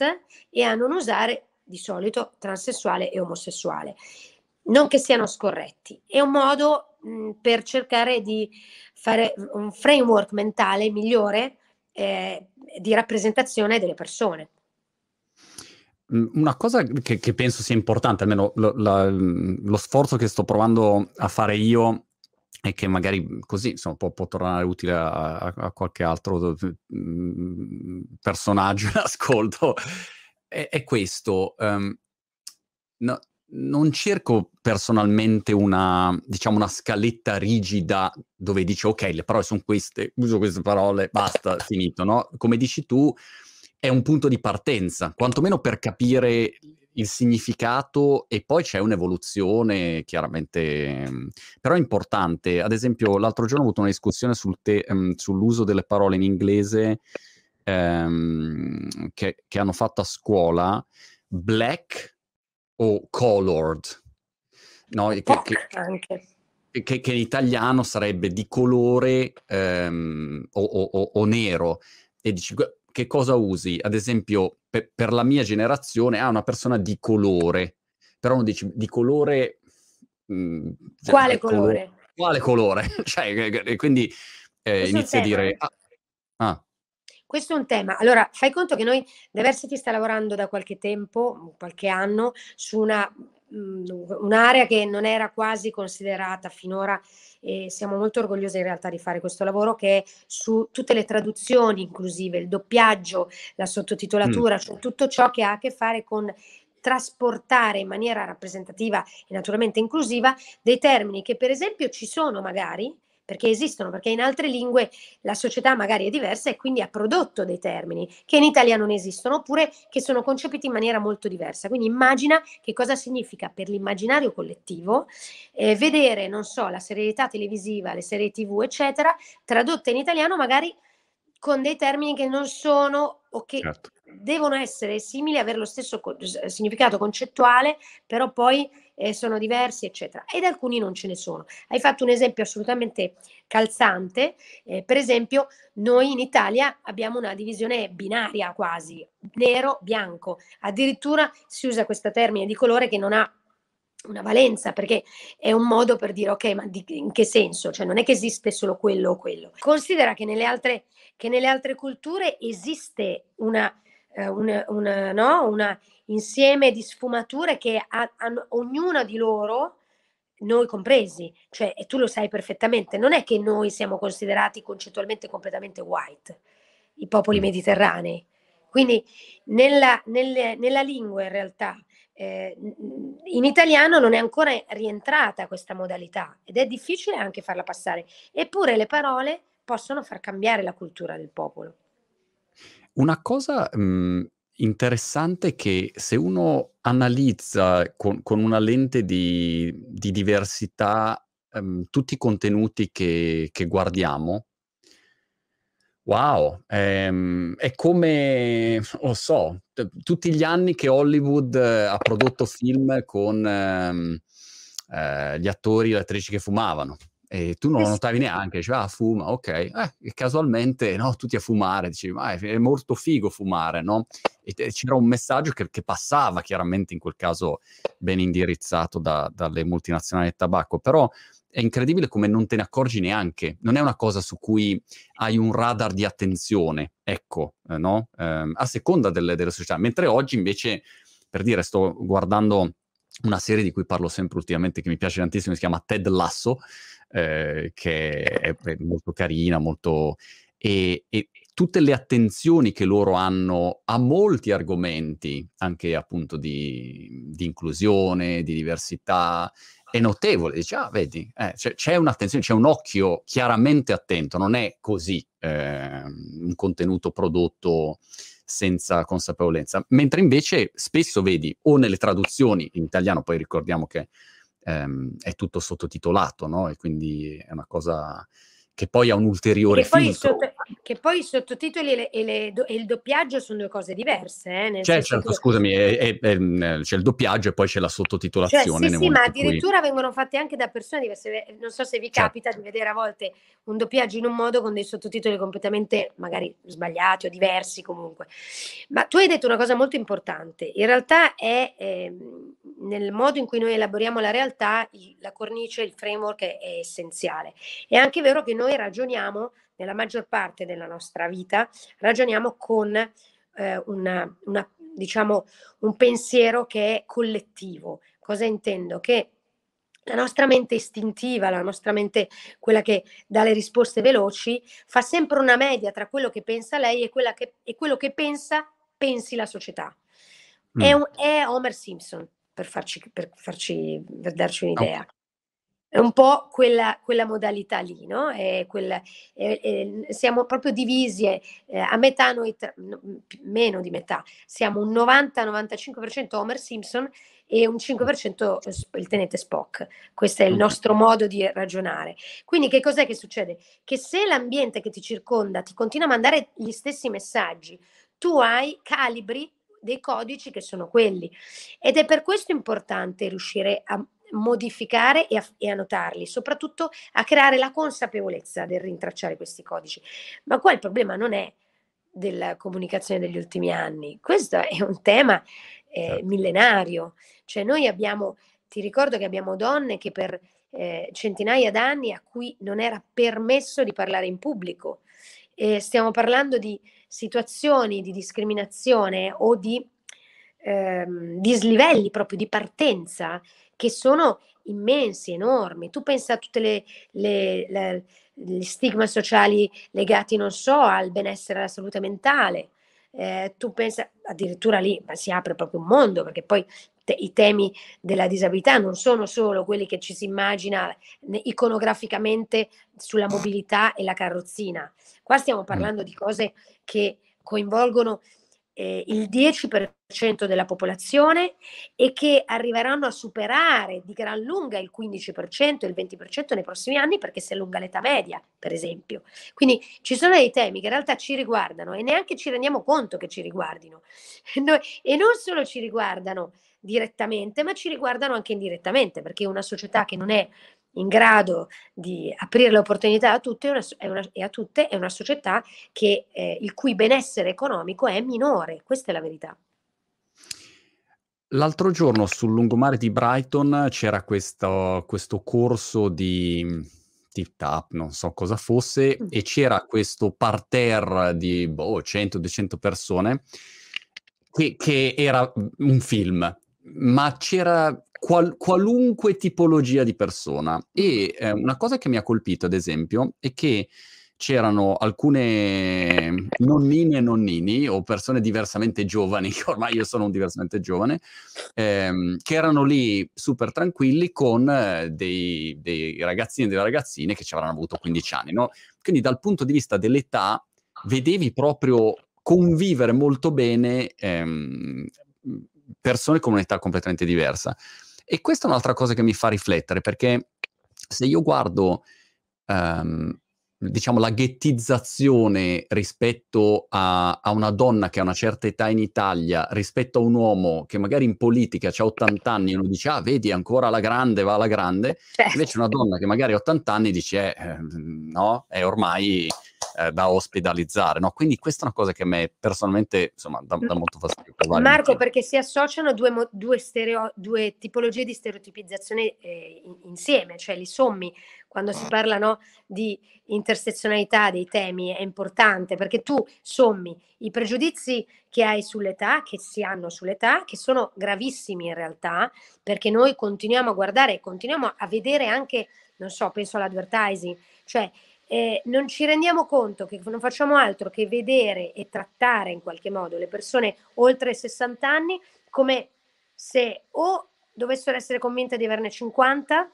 e a non usare di solito transessuale e omosessuale. Non che siano scorretti, è un modo mh, per cercare di fare un framework mentale migliore eh, di rappresentazione delle persone. Mhmm, una cosa che, che penso sia importante, almeno lo, la, mhmm, lo, sforzo che sto provando a fare io e che magari così insomma, può, può tornare utile a, a, qualche altro personaggio in ascolto, è, è questo. Um, no, non cerco personalmente una, diciamo, una scaletta rigida dove dici ok, le parole sono queste, uso queste parole, basta, finito, no? Come dici tu, è un punto di partenza, quantomeno per capire il significato e poi c'è un'evoluzione chiaramente, però è importante. Ad esempio, l'altro giorno ho avuto una discussione sul te, um, sull'uso delle parole in inglese um, che, che, hanno fatto a scuola, black o colored, no? Che, che, che, che, in italiano sarebbe di colore um, o, o, o, nero. E dici, che cosa usi? Ad esempio, pe- per la mia generazione, ah, una persona di colore, però non dici di colore... Mh, mm, cioè, quale colore? colore? Quale colore? cioè, quindi eh, inizi a dire... Ah, ah. Questo è un tema. Allora, fai conto che noi, Diversity sta lavorando da qualche tempo, qualche anno, su una, mh, un'area che non era quasi considerata finora e siamo molto orgogliosi in realtà di fare questo lavoro che è su tutte le traduzioni inclusive, il doppiaggio, la sottotitolatura, mm. cioè tutto ciò che ha a che fare con trasportare in maniera rappresentativa e naturalmente inclusiva dei termini che per esempio ci sono magari perché esistono, perché in altre lingue la società magari è diversa e quindi ha prodotto dei termini che in italiano non esistono oppure che sono concepiti in maniera molto diversa. Quindi immagina che cosa significa per l'immaginario collettivo eh, vedere, non so, la serialità televisiva, le serie tv, eccetera, tradotte in italiano magari con dei termini che non sono o che certo. Devono essere simili, avere lo stesso co- significato concettuale, però poi eh, sono diversi, eccetera. Ed alcuni non ce ne sono. Hai fatto un esempio assolutamente calzante, eh, per esempio noi in Italia abbiamo una divisione binaria quasi, nero-bianco, addirittura si usa questo termine di colore che non ha una valenza perché è un modo per dire ok ma di, in che senso cioè non è che esiste solo quello o quello considera che nelle altre, che nelle altre culture esiste una, eh, una, una, no? una insieme di sfumature che hanno ognuna di loro noi compresi, cioè, e tu lo sai perfettamente, non è che noi siamo considerati concettualmente completamente white, i popoli mediterranei. Quindi nella, nelle, nella lingua in realtà eh, in italiano non è ancora rientrata questa modalità ed è difficile anche farla passare, eppure le parole possono far cambiare la cultura del popolo. Una cosa mh, mhmm, interessante è che se uno analizza con, con una lente di, di diversità mh, tutti i contenuti che, che guardiamo, Wow, ehm, è come, lo so, t- tutti gli anni che Hollywood ha prodotto film con ehm, eh, gli attori e le attrici che fumavano e tu non lo notavi neanche, diceva ah, fuma, ok, eh, e casualmente no, tutti a fumare, dicevi ma è, è molto figo fumare, no? E c'era un messaggio che, che, passava chiaramente in quel caso ben indirizzato da, dalle multinazionali del tabacco, però è incredibile come non te ne accorgi neanche. Non è una cosa su cui hai un radar di attenzione, ecco, eh, no? Eh, a seconda delle, delle società. Mentre oggi invece, per dire, sto guardando una serie di cui parlo sempre ultimamente, che mi piace tantissimo, si chiama Ted Lasso, eh, che è, molto carina, molto... E, e, tutte le attenzioni che loro hanno a molti argomenti, anche appunto di, di inclusione, di diversità, è notevole. Dice, ah, vedi, eh, c'è, c'è, un'attenzione, c'è un occhio chiaramente attento, non è così eh, un contenuto prodotto senza consapevolezza. Mentre invece spesso vedi, o nelle traduzioni in italiano, poi ricordiamo che ehm, è tutto sottotitolato, no? E quindi è una cosa che poi ha un ulteriore che poi, sotto, che poi i sottotitoli e, le, e, le, e, il doppiaggio sono due cose diverse. Eh, cioè, certo, che... scusami, è, è, è, c'è il doppiaggio e poi c'è la sottotitolazione. Cioè, sì, sì, ma addirittura cui... vengono fatte anche da persone diverse. Non so se vi certo. capita di vedere a volte un doppiaggio in un modo con dei sottotitoli completamente magari sbagliati o diversi comunque. Ma tu hai detto una cosa molto importante. In realtà è eh, nel modo in cui noi elaboriamo la realtà, la cornice, il framework è, è essenziale. È anche vero che noi ragioniamo nella maggior parte della nostra vita ragioniamo con eh, una, una, diciamo, un pensiero che è collettivo. Cosa intendo? Che la nostra mente istintiva, la nostra mente, quella che dà le risposte veloci, fa sempre una media tra quello che pensa lei e, che, e quello che pensa, pensi la società. Mm. È, un, è, Homer Simpson, per, farci, per, farci, per darci un'idea. È un po' quella, quella modalità lì, no? È quella, è, è, siamo proprio divisi eh, a metà, noi tra, meno di metà, siamo un 90-95% Homer Simpson e un 5% il tenente Spock. Questo è il nostro modo di ragionare. Quindi che cos'è che succede? Che se l'ambiente che ti circonda ti continua a mandare gli stessi messaggi, tu hai calibri dei codici che sono quelli. Ed è per questo importante riuscire a modificare e a, e a notarli, soprattutto a creare la consapevolezza del rintracciare questi codici. Ma qua il problema non è della comunicazione degli ultimi anni, questo è un tema eh, certo. millenario, cioè noi abbiamo, ti ricordo che abbiamo donne che per eh, centinaia d'anni a cui non era permesso di parlare in pubblico, eh, stiamo parlando di situazioni di discriminazione o di ehm, dislivelli proprio di partenza che sono immensi, enormi. Tu pensa a tutte le, le, le, gli stigma sociali legati, non so, al benessere, alla salute mentale. Eh, tu pensa addirittura lì si apre proprio un mondo perché poi te, i temi della disabilità non sono solo quelli che ci si immagina iconograficamente sulla mobilità e la carrozzina. Qua stiamo parlando di cose che coinvolgono eh, il 10% della popolazione e che arriveranno a superare di gran lunga il 15% e il 20% nei prossimi anni perché si allunga l'età media, per esempio. Quindi ci sono dei temi che in realtà ci riguardano e neanche ci rendiamo conto che ci riguardino. e non solo ci riguardano direttamente, ma ci riguardano anche indirettamente, perché una società che non è in grado di aprire le opportunità a tutte, una, è una, e a tutte è una società che, eh, il cui benessere economico è minore, questa è la verità. L'altro giorno sul lungomare di Brighton c'era questo, questo corso di tip tap, non so cosa fosse, mm. e c'era questo parterre di boh, 100-200 persone che, che, era un film, ma c'era qual- qualunque tipologia di persona. E eh, una cosa che mi ha colpito, ad esempio, è che c'erano alcune nonnine e nonnini o persone diversamente giovani, che ormai io sono un diversamente giovane, ehm, che erano lì super tranquilli con eh, dei, dei, ragazzini e delle ragazzine che ci avranno avuto 15 anni. No? Quindi dal punto di vista dell'età vedevi proprio convivere molto bene ehm, persone con un'età completamente diversa. E questa è un'altra cosa che mi fa riflettere, perché se io guardo, um, diciamo, la ghettizzazione rispetto a, a, una donna che ha una certa età in Italia, rispetto a un uomo che magari in politica ha 80 anni e uno dice, ah, vedi, ancora la grande, va alla grande, certo. invece una donna che magari ha 80 anni dice, eh, no, è ormai eh, da ospedalizzare. No? Quindi questa è una cosa che a me personalmente insomma, dà, dà molto fastidio. Marco, perché si associano due, due, stereo, due tipologie di stereotipizzazione eh, insieme, cioè li sommi quando si parla no, di intersezionalità dei temi è importante perché tu sommi i pregiudizi che hai sull'età, che si hanno sull'età, che sono gravissimi in realtà, perché noi continuiamo a guardare, continuiamo a vedere anche, non so, penso all'advertising, cioè eh, non ci rendiamo conto che non facciamo altro che vedere e trattare in qualche modo le persone oltre i 60 anni come se o dovessero essere convinte di averne 50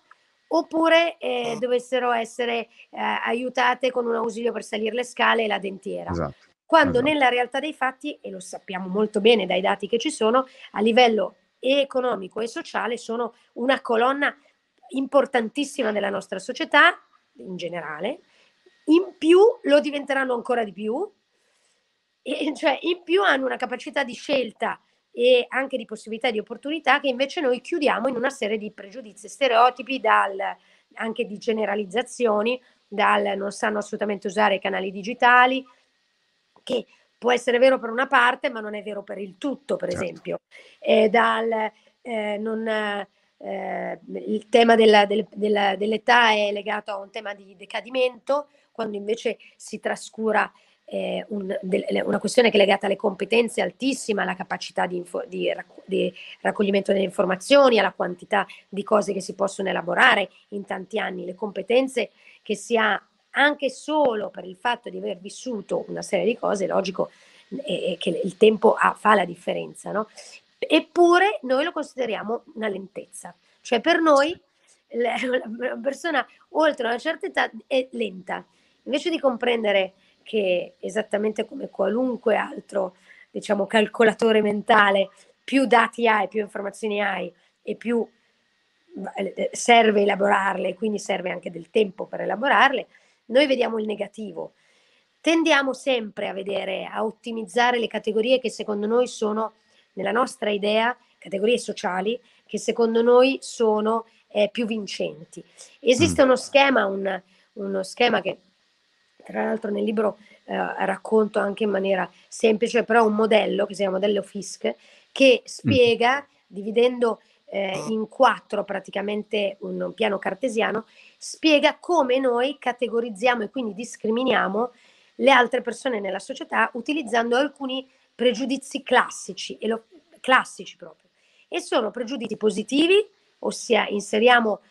oppure eh, dovessero essere eh, aiutate con un ausilio per salire le scale e la dentiera. Esatto. Quando esatto. nella realtà dei fatti, e lo sappiamo molto bene dai dati che ci sono, a livello economico e sociale sono una colonna importantissima della nostra società in generale, in più lo diventeranno ancora di più, e cioè in più hanno una capacità di scelta e anche di possibilità di opportunità che invece noi chiudiamo in una serie di pregiudizi, stereotipi, dal, anche di generalizzazioni, dal non sanno assolutamente usare i canali digitali, che può essere vero per una parte, ma non è vero per il tutto, per certo. esempio, e dal eh, non eh, il tema della, del, della, dell'età è legato a un tema di decadimento quando invece si trascura eh, un, de, una questione che è legata alle competenze altissime, alla capacità di, info, di, di, raccoglimento delle informazioni, alla quantità di cose che si possono elaborare in tanti anni, le competenze che si ha anche solo per il fatto di aver vissuto una serie di cose, è logico eh, che il tempo ha, fa la differenza, no? Eppure noi lo consideriamo una lentezza, cioè per noi una persona oltre una certa età è lenta, invece di comprendere che esattamente come qualunque altro, diciamo, calcolatore mentale, più dati hai, più informazioni hai e più eh, serve elaborarle, quindi serve anche del tempo per elaborarle, noi vediamo il negativo. Tendiamo sempre a vedere, a ottimizzare le categorie che secondo noi sono, nella nostra idea, categorie sociali, che secondo noi sono eh, più vincenti. Esiste mm. uno schema, un, uno schema che tra l'altro nel libro eh, racconto anche in maniera semplice, però un modello che si chiama modello FISC, che spiega, mm. dividendo eh, in quattro praticamente un, un piano cartesiano, spiega come noi categorizziamo e quindi discriminiamo le altre persone nella società utilizzando alcuni pregiudizi classici, e lo, classici proprio. E sono pregiudizi positivi, ossia inseriamo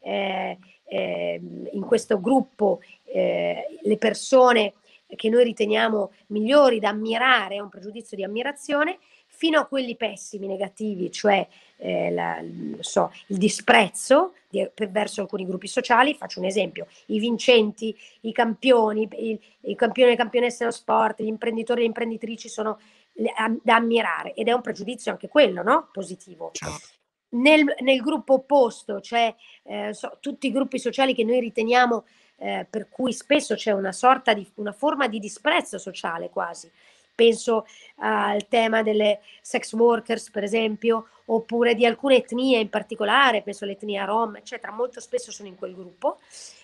eh, eh, in questo gruppo eh, le persone che noi riteniamo migliori da ammirare, è un pregiudizio di ammirazione, fino a quelli pessimi, negativi, cioè eh, la, so, il disprezzo di, per, verso alcuni gruppi sociali. Faccio un esempio: i vincenti, i campioni, i, i campioni e campionesse dello sport, gli imprenditori e le imprenditrici sono le, a, da ammirare ed è un pregiudizio anche quello, no? Positivo. Certo. Nel, nel, gruppo opposto, cioè eh, so, tutti i gruppi sociali che noi riteniamo eh, per cui spesso c'è una sorta di una forma di disprezzo sociale quasi. Penso al tema delle sex workers, per esempio, oppure di alcune etnie in particolare, penso all'etnia rom, eccetera, molto spesso sono in quel gruppo.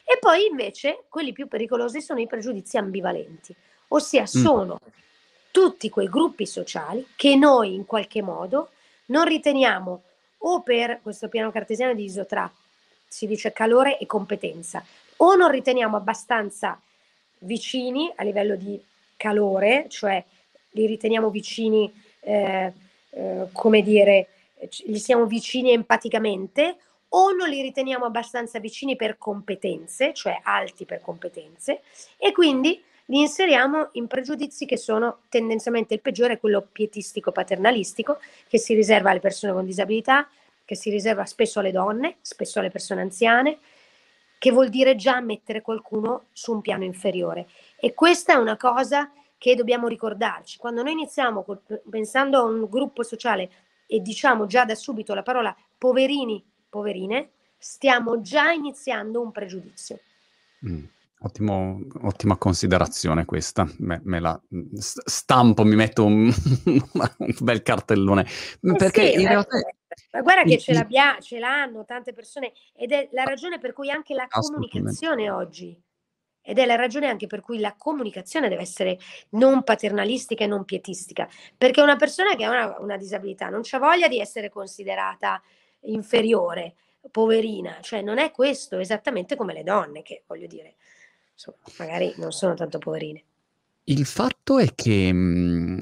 E poi invece quelli più pericolosi sono i pregiudizi ambivalenti, ossia mm. sono mm. tutti quei gruppi sociali che noi in qualche modo non riteniamo o per questo piano cartesiano diviso tra si dice calore e competenza, o non riteniamo abbastanza vicini a livello di calore, cioè li riteniamo vicini, eh, eh, come dire, gli siamo vicini empaticamente, o non li riteniamo abbastanza vicini per competenze, cioè alti per competenze, e quindi li inseriamo in pregiudizi che sono tendenzialmente il peggiore, quello pietistico paternalistico, che si riserva alle persone con disabilità, che si riserva spesso alle donne, spesso alle persone anziane, che vuol dire già mettere qualcuno su un piano inferiore. E questa è una cosa che dobbiamo ricordarci. Quando noi iniziamo col, pensando a un gruppo sociale e diciamo già da subito la parola poverini, poverine, stiamo già iniziando un pregiudizio. Mm. Ottimo, ottima considerazione questa, me, me, la stampo, mi metto un, un bel cartellone, eh perché sì, in realtà... Ma guarda che ce, ce l'hanno tante persone ed è la ragione per cui anche la comunicazione oggi, ed è la ragione anche per cui la comunicazione deve essere non paternalistica e non pietistica, perché una persona che ha una, una disabilità non ha voglia di essere considerata inferiore, poverina, cioè non è questo esattamente come le donne, che voglio dire insomma, magari non sono tanto poverine. Il fatto è che mhmm,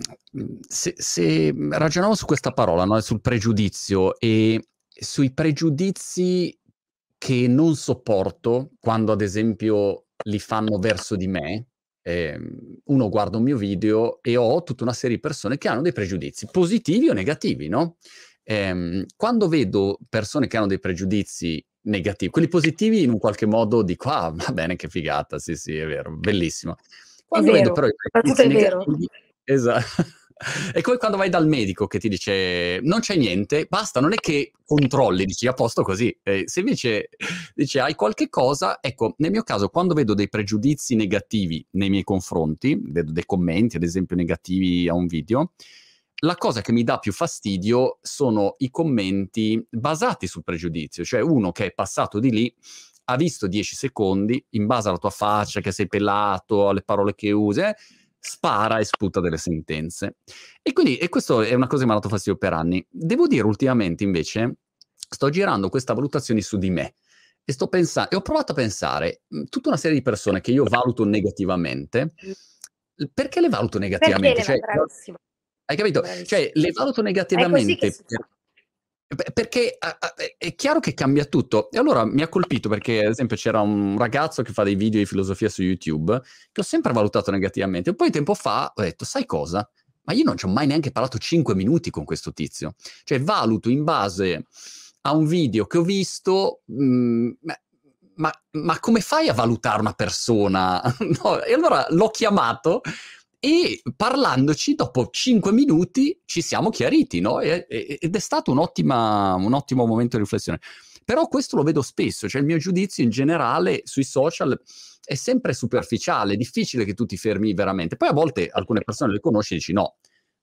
se, se ragioniamo su questa parola, no? sul pregiudizio e sui pregiudizi che non sopporto quando ad esempio li fanno verso di me, eh, uno guarda un mio video e ho tutta una serie di persone che hanno dei pregiudizi, positivi o negativi, no? Eh, quando vedo persone che hanno dei pregiudizi negativi. Quelli positivi in un qualche modo dico, ah, va bene, che figata, sì, sì, è vero, bellissimo. Quando vedo però i pregiudizi negativi... Esatto. È come quando vai dal medico che ti dice non c'è niente, basta, non è che controlli, dici a posto così. Eh, se invece dice hai qualche cosa, ecco, nel mio caso quando vedo dei pregiudizi negativi nei miei confronti, vedo dei commenti ad esempio negativi a un video, la cosa che mi dà più fastidio sono i commenti basati sul pregiudizio, cioè uno che è passato di lì, ha visto 10 secondi, in base alla tua faccia, che sei pelato, alle parole che usi, eh, spara e sputa delle sentenze. E quindi, e questo è una cosa che mi ha dato fastidio per anni. Devo dire ultimamente invece, sto girando questa valutazione su di me. e sto pensando, e ho provato a pensare, tutta una serie di persone che io valuto negativamente, perché le valuto negativamente? Cioè, hai capito? Bravissimo. Cioè, le valuto negativamente perché è chiaro che cambia tutto. E allora mi ha colpito perché, ad esempio, c'era un ragazzo che fa dei video di filosofia su YouTube che ho sempre valutato negativamente. E poi tempo fa ho detto, sai cosa? Ma io non ci ho mai neanche parlato 5 minuti con questo tizio. Cioè, valuto in base a un video che ho visto, mh, mm, ma, ma, come fai a valutare una persona? no, e allora l'ho chiamato e parlandoci dopo cinque minuti ci siamo chiariti, no? E, ed è stato un ottimo momento di riflessione. Però questo lo vedo spesso, cioè il mio giudizio in generale sui social è sempre superficiale, è difficile che tu ti fermi veramente. Poi a volte alcune persone le conosci e dici no,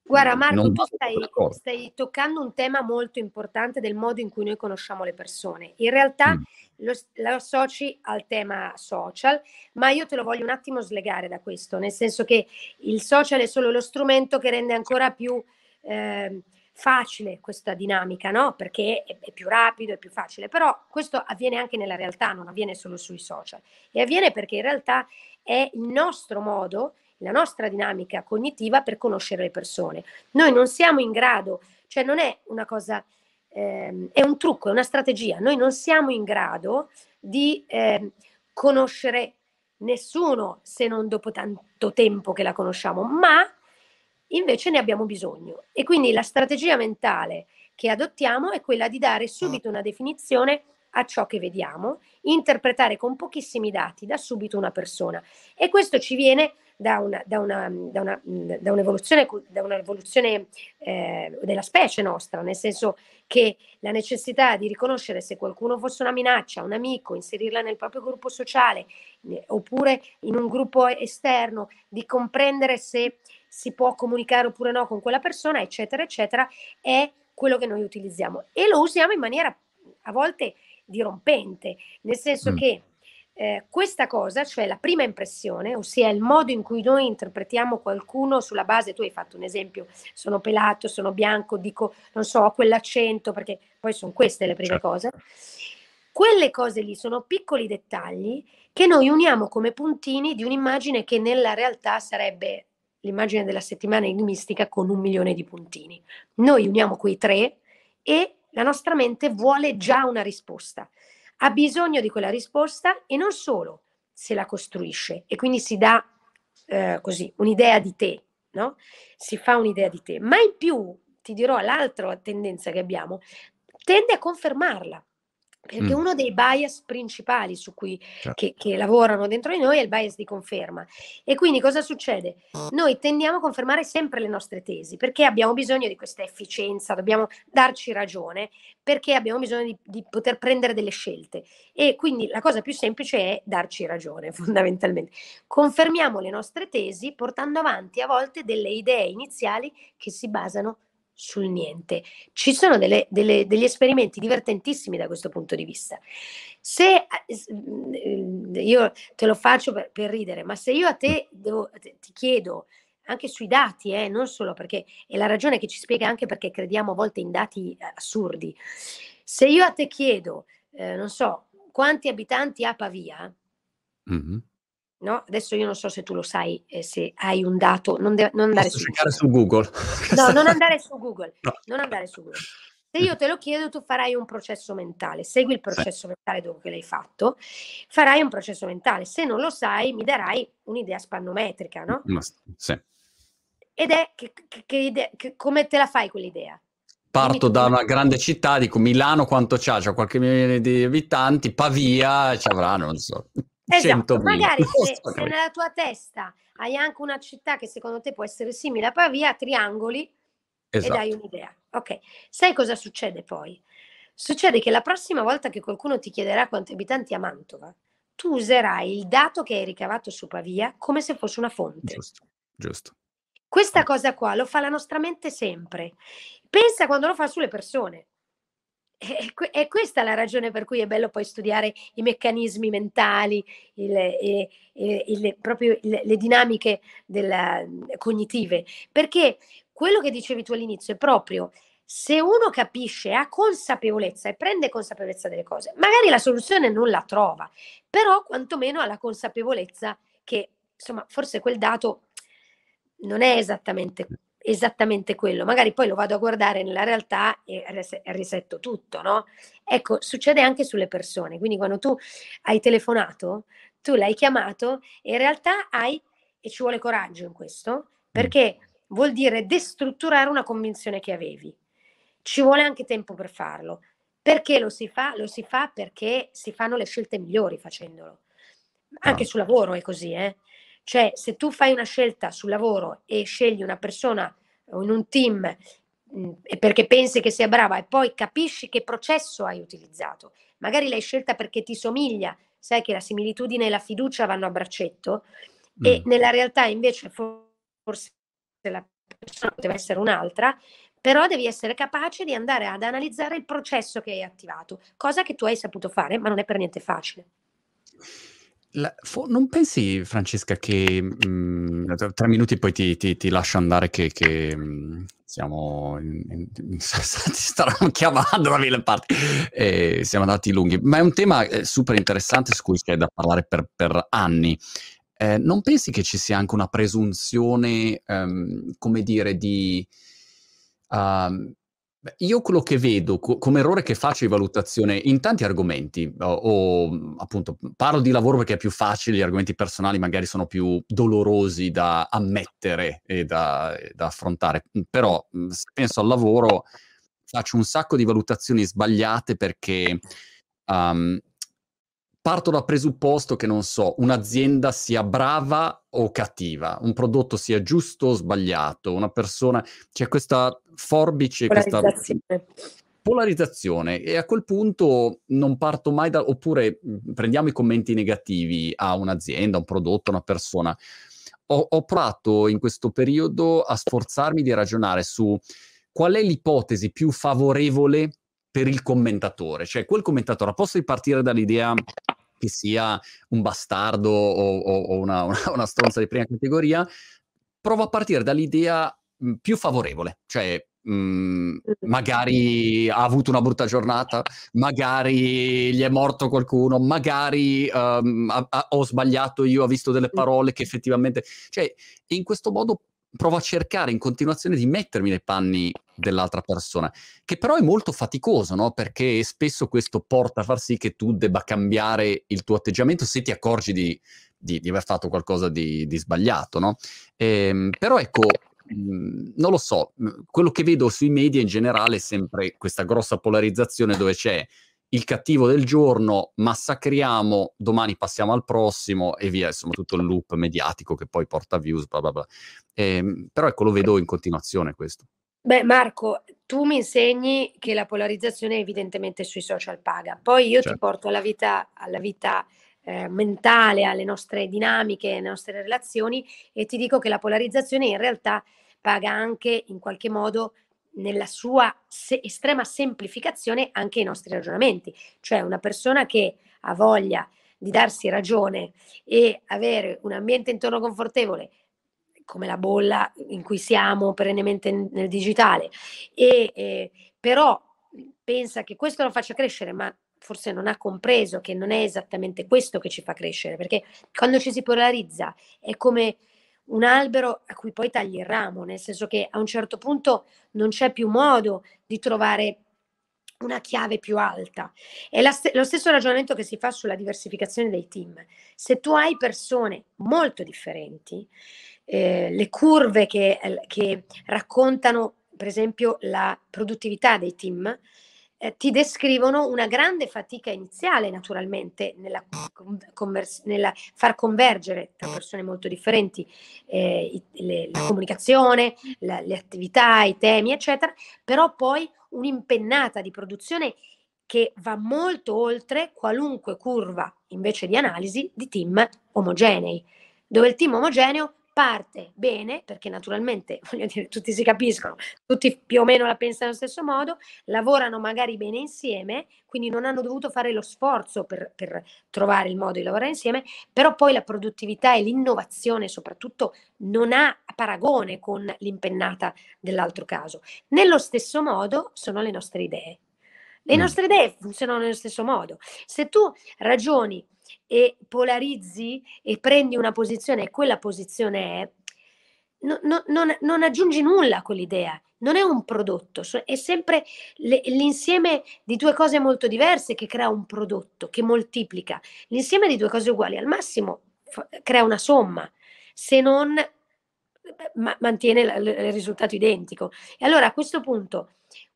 Guarda Marco, tu stai, stai, toccando un tema molto importante del modo in cui noi conosciamo le persone. In realtà mm. lo, lo, associ al tema social, ma io te lo voglio un attimo slegare da questo, nel senso che il social è solo lo strumento che rende ancora più eh, facile questa dinamica, no? Perché è, è più rapido, è più facile, però questo avviene anche nella realtà, non avviene solo sui social. E avviene perché in realtà è il nostro modo la nostra dinamica cognitiva per conoscere le persone. Noi non siamo in grado, cioè non è una cosa, ehm, è un trucco, è una strategia, noi non siamo in grado di eh, conoscere nessuno se non dopo tanto tempo che la conosciamo, ma invece ne abbiamo bisogno. E quindi la strategia mentale che adottiamo è quella di dare subito una definizione a ciò che vediamo, interpretare con pochissimi dati da subito una persona. E questo ci viene da, una, da, una, da, una, da un'evoluzione, da un'evoluzione eh, della specie nostra, nel senso che la necessità di riconoscere se qualcuno fosse una minaccia, un amico, inserirla nel proprio gruppo sociale eh, oppure in un gruppo esterno, di comprendere se si può comunicare oppure no con quella persona, eccetera, eccetera, è quello che noi utilizziamo e lo usiamo in maniera a volte dirompente, nel senso mm. che eh, questa cosa, cioè la prima impressione, ossia il modo in cui noi interpretiamo qualcuno sulla base, tu hai fatto un esempio, sono pelato, sono bianco, dico, non so, ho quell'accento, perché poi sono queste le prime certo. cose. Quelle cose lì sono piccoli dettagli che noi uniamo come puntini di un'immagine che nella realtà sarebbe l'immagine della settimana enigmistica con un milione di puntini. Noi uniamo quei tre e la nostra mente vuole già una risposta ha bisogno di quella risposta e non solo se la costruisce e quindi si dà eh, così un'idea di te, no? Si fa un'idea di te, ma in più ti dirò l'altra tendenza che abbiamo, tende a confermarla. Perché mm. uno dei bias principali su cui certo. che, che, lavorano dentro di noi è il bias di conferma. E quindi cosa succede? Noi tendiamo a confermare sempre le nostre tesi perché abbiamo bisogno di questa efficienza, dobbiamo darci ragione perché abbiamo bisogno di, di poter prendere delle scelte. E quindi la cosa più semplice è darci ragione, fondamentalmente. Confermiamo le nostre tesi portando avanti a volte delle idee iniziali che si basano sul niente. Ci sono delle, delle, degli esperimenti divertentissimi da questo punto di vista. Se mm, io te lo faccio per, per ridere, ma se io a te devo, ti chiedo anche sui dati, eh, non solo perché è la ragione che ci spiega anche perché crediamo a volte in dati eh, assurdi. Se io a te chiedo, eh, non so, quanti abitanti ha Pavia, mm-hmm. No? Adesso io non so se tu lo sai, eh, se hai un dato, non, de- non andare su Google. su Google. No, non andare su Google. No. Non andare su Google. Se io te lo chiedo, tu farai un processo mentale. Segui il processo sì. mentale dopo che l'hai fatto, farai un processo mentale. Se non lo sai, mi darai un'idea spannometrica, no? Sì. Ed è che, che, che idea, come te la fai quell'idea? Parto da una grande città, dico Milano quanto c'ha? C'ha qualche milione di abitanti, Pavia ci avrà, non so. Esatto, magari se, se, nella tua testa hai anche una città che secondo te può essere simile a Pavia, triangoli esatto. e dai un'idea. Ok, sai cosa succede poi? Succede che la prossima volta che qualcuno ti chiederà quanti abitanti ha Mantova, tu userai il dato che hai ricavato su Pavia come se fosse una fonte. Giusto, giusto. Questa cosa qua lo fa la nostra mente sempre. Pensa quando lo fa sulle persone. È, questa la ragione per cui è bello poi studiare i meccanismi mentali, il, il, il, proprio le dinamiche della, cognitive, perché quello che dicevi tu all'inizio è proprio se uno capisce, ha consapevolezza e prende consapevolezza delle cose, magari la soluzione non la trova, però quantomeno ha la consapevolezza che, insomma, forse quel dato non è esattamente, esattamente quello, magari poi lo vado a guardare nella realtà e risetto tutto, no? Ecco, succede anche sulle persone, quindi quando tu hai telefonato, tu l'hai chiamato e in realtà hai, e ci vuole coraggio in questo, perché vuol dire destrutturare una convinzione che avevi ci vuole anche tempo per farlo. Perché lo si fa? Lo si fa perché si fanno le scelte migliori facendolo. Anche no. sul lavoro è così, eh? Cioè, se tu fai una scelta sul lavoro e scegli una persona o in un team mh, perché pensi che sia brava e poi capisci che processo hai utilizzato, magari l'hai scelta perché ti somiglia, sai che la similitudine e la fiducia vanno a braccetto mm. e nella realtà invece forse la persona poteva essere un'altra, però devi essere capace di andare ad analizzare il processo che hai attivato, cosa che tu hai saputo fare, ma non è per niente facile. La, fo, non pensi, Francesca, che mh, mm, tre minuti poi ti, ti, ti lascio andare che, che mh, mm, siamo in, in, in, ti staranno chiamando da mille parti e siamo andati lunghi, ma è un tema eh, super interessante su cui c'è da parlare per, per anni. Eh, non pensi che ci sia anche una presunzione, um, come dire, di Uh, io quello che vedo co- come errore che faccio di valutazione in tanti argomenti, o, o, appunto parlo di lavoro perché è più facile, gli argomenti personali magari sono più dolorosi da ammettere e da, da affrontare, però se penso al lavoro faccio un sacco di valutazioni sbagliate perché um, parto dal presupposto che, non so, un'azienda sia brava o cattiva, un prodotto sia giusto o sbagliato, una persona... C'è questa forbice, questa polarizzazione. E a quel punto non parto mai da... oppure prendiamo i commenti negativi a un'azienda, un prodotto, una persona. Ho, ho provato in questo periodo a sforzarmi di ragionare su qual è l'ipotesi più favorevole per il commentatore, cioè quel commentatore, a posto di partire dall'idea che sia un bastardo o, o, o una, una, una stronza di prima categoria, provo a partire dall'idea più favorevole, cioè mh, magari ha avuto una brutta giornata, magari gli è morto qualcuno, magari um, ha, ha, ho sbagliato io, ho visto delle parole che effettivamente... Cioè, in questo modo provo a cercare in continuazione di mettermi nei panni dell'altra persona, che però è molto faticoso, no? Perché spesso questo porta a far sì che tu debba cambiare il tuo atteggiamento se ti accorgi di, di, di aver fatto qualcosa di, di sbagliato, no? Ehm, però ecco, non lo so, quello che vedo sui media in generale è sempre questa grossa polarizzazione dove c'è il cattivo del giorno, massacriamo, domani passiamo al prossimo e via, insomma tutto il loop mediatico che poi porta views, bla bla bla. Eh, però ecco, lo vedo in continuazione questo. Beh, Marco, tu mi insegni che la polarizzazione evidentemente sui social paga. Poi io certo. ti porto alla vita, alla vita eh, mentale, alle nostre dinamiche, alle nostre relazioni e ti dico che la polarizzazione in realtà paga anche in qualche modo nella sua se- estrema semplificazione anche i nostri ragionamenti. Cioè una persona che ha voglia di darsi ragione e avere un ambiente intorno confortevole come la bolla in cui siamo perennemente nel digitale e eh, però pensa che questo lo faccia crescere ma forse non ha compreso che non è esattamente questo che ci fa crescere perché quando ci si polarizza è come un albero a cui poi tagli il ramo, nel senso che a un certo punto non c'è più modo di trovare una chiave più alta. È st- lo stesso ragionamento che si fa sulla diversificazione dei team. Se tu hai persone molto differenti, eh, le curve che, che raccontano, per esempio, la produttività dei team, eh, ti descrivono una grande fatica iniziale, naturalmente, nella, convers- nella far convergere tra persone molto differenti eh, i, le, la comunicazione, la, le attività, i temi, eccetera, però poi un'impennata di produzione che va molto oltre qualunque curva invece di analisi di team omogenei, dove il team omogeneo parte bene, perché naturalmente, voglio dire, tutti si capiscono, tutti più o meno la pensano allo stesso modo, lavorano magari bene insieme, quindi non hanno dovuto fare lo sforzo per, per trovare il modo di lavorare insieme, però poi la produttività e l'innovazione soprattutto non ha paragone con l'impennata dell'altro caso. Nello stesso modo sono le nostre idee. Le mm. nostre idee funzionano nello stesso modo. Se tu ragioni e polarizzi e prendi una posizione e quella posizione è, no, no, non, non, aggiungi nulla a quell'idea, non è un prodotto, è sempre le, l'insieme di due cose molto diverse che crea un prodotto, che moltiplica. L'insieme di due cose uguali al massimo fa, crea una somma, se non ma, mantiene il risultato identico. E allora a questo punto,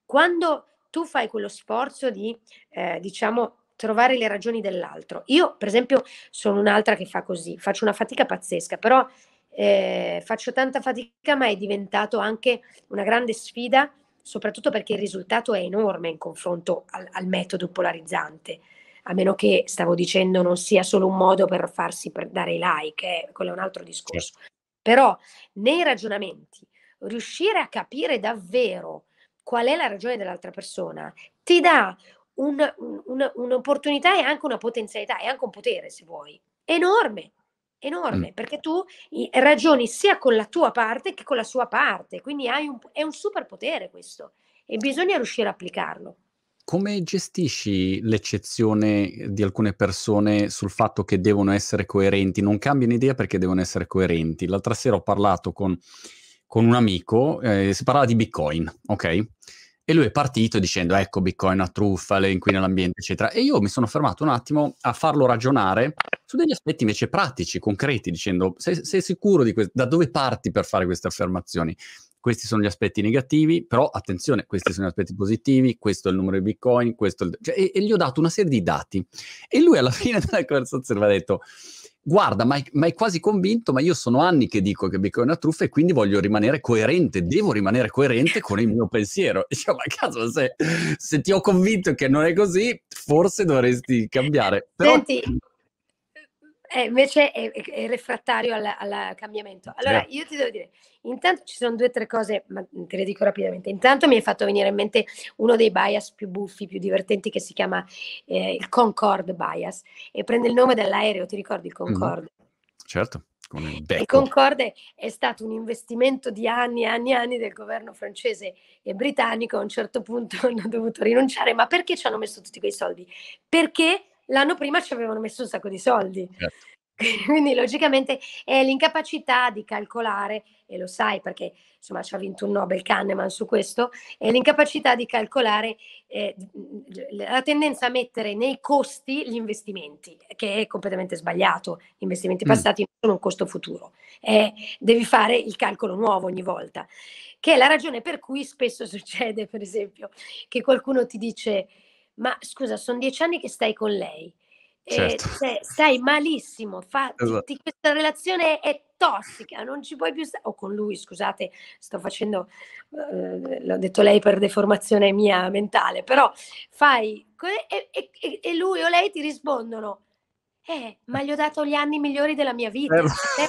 quando tu fai quello sforzo di, eh, diciamo, trovare le ragioni dell'altro. Io, per esempio, sono un'altra che fa così, faccio una fatica pazzesca, però eh, faccio tanta fatica, ma è diventato anche una grande sfida, soprattutto perché il risultato è enorme in confronto al, al metodo polarizzante. A meno che, stavo dicendo, non sia solo un modo per farsi per dare i like, eh, quello è un altro discorso. Certo. Però nei ragionamenti, riuscire a capire davvero qual è la ragione dell'altra persona ti dà un, un, un'opportunità e anche una potenzialità e anche un potere, se vuoi, enorme, enorme, mm. perché tu ragioni sia con la tua parte che con la sua parte, quindi hai un, è un superpotere questo e bisogna riuscire a applicarlo. Come gestisci l'eccezione di alcune persone sul fatto che devono essere coerenti? Non cambiano idea perché devono essere coerenti. L'altra sera ho parlato con, con un amico, eh, si parlava di Bitcoin, ok? E lui è partito dicendo, ecco, Bitcoin è una truffa, le inquina l'ambiente, eccetera. E io mi sono fermato un attimo a farlo ragionare su degli aspetti invece pratici, concreti, dicendo, sei, sei sicuro di questo? Da dove parti per fare queste affermazioni? Questi sono gli aspetti negativi, però attenzione, questi sono gli aspetti positivi, questo è il numero di Bitcoin, questo è il... Cioè, e, e gli ho dato una serie di dati. E lui alla fine della conversazione mi ha detto, guarda, ma hai quasi convinto, ma io sono anni che dico che Bitcoin è una truffa e quindi voglio rimanere coerente, devo rimanere coerente con il mio pensiero. Dicevo, ma caso, se, se, ti ho convinto che non è così, forse dovresti cambiare. Però... Senti, eh, invece è, è, refrattario al, cambiamento. Allora, io ti devo dire, intanto ci sono due o tre cose, ma te le dico rapidamente. Intanto mi hai fatto venire in mente uno dei bias più buffi, più divertenti, che si chiama eh, il Concorde bias, e prende il nome dell'aereo, ti ricordi il Concorde? Mm-hmm. Certo. Il, il Concorde è stato un investimento di anni e anni e anni del governo francese e britannico. A un certo punto hanno dovuto rinunciare. Ma perché ci hanno messo tutti quei soldi? Perché l'anno prima ci avevano messo un sacco di soldi. Certo. Quindi logicamente è l'incapacità di calcolare, e lo sai perché insomma ci ha vinto un Nobel Kahneman su questo, è l'incapacità di calcolare eh, la tendenza a mettere nei costi gli investimenti, che è completamente sbagliato. Gli investimenti mm. passati mm. non sono un costo futuro, eh, devi fare il calcolo nuovo ogni volta, che è la ragione per cui spesso succede, per esempio, che qualcuno ti dice ma scusa, sono dieci anni che stai con lei. Certo. Eh, stai malissimo, fa, esatto. ti, questa relazione è tossica, non ci puoi più stare, o con lui, scusate, sto facendo, eh, l'ho detto lei per deformazione mia mentale, però fai, e, e, e lui o lei ti rispondono, eh, ma gli ho dato gli anni migliori della mia vita. Eh,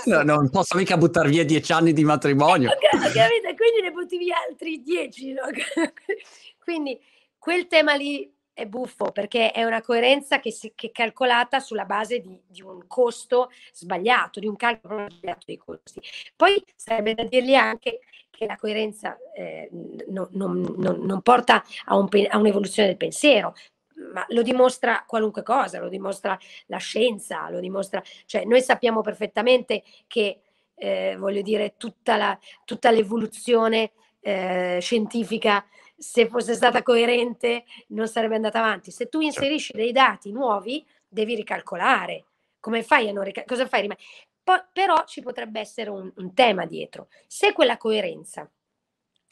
no, non posso mica buttare via dieci anni di matrimonio. Eh, capite? Quindi ne butti via altri dieci. No? Quindi quel tema lì è buffo perché è una coerenza che, si, che è calcolata sulla base di, di, un costo sbagliato, di un calcolo sbagliato dei costi. Poi sarebbe da dirgli anche che la coerenza eh, non, non, non, non, porta a, un, a un'evoluzione del pensiero, ma lo dimostra qualunque cosa, lo dimostra la scienza, lo dimostra, cioè noi sappiamo perfettamente che, eh, voglio dire, tutta, la, tutta l'evoluzione eh, scientifica se fosse stata coerente non sarebbe andata avanti. Se tu certo. inserisci dei dati nuovi, devi ricalcolare. Come fai a non ricalcolare? Cosa fai? Po- però ci potrebbe essere un, un tema dietro. Se quella coerenza,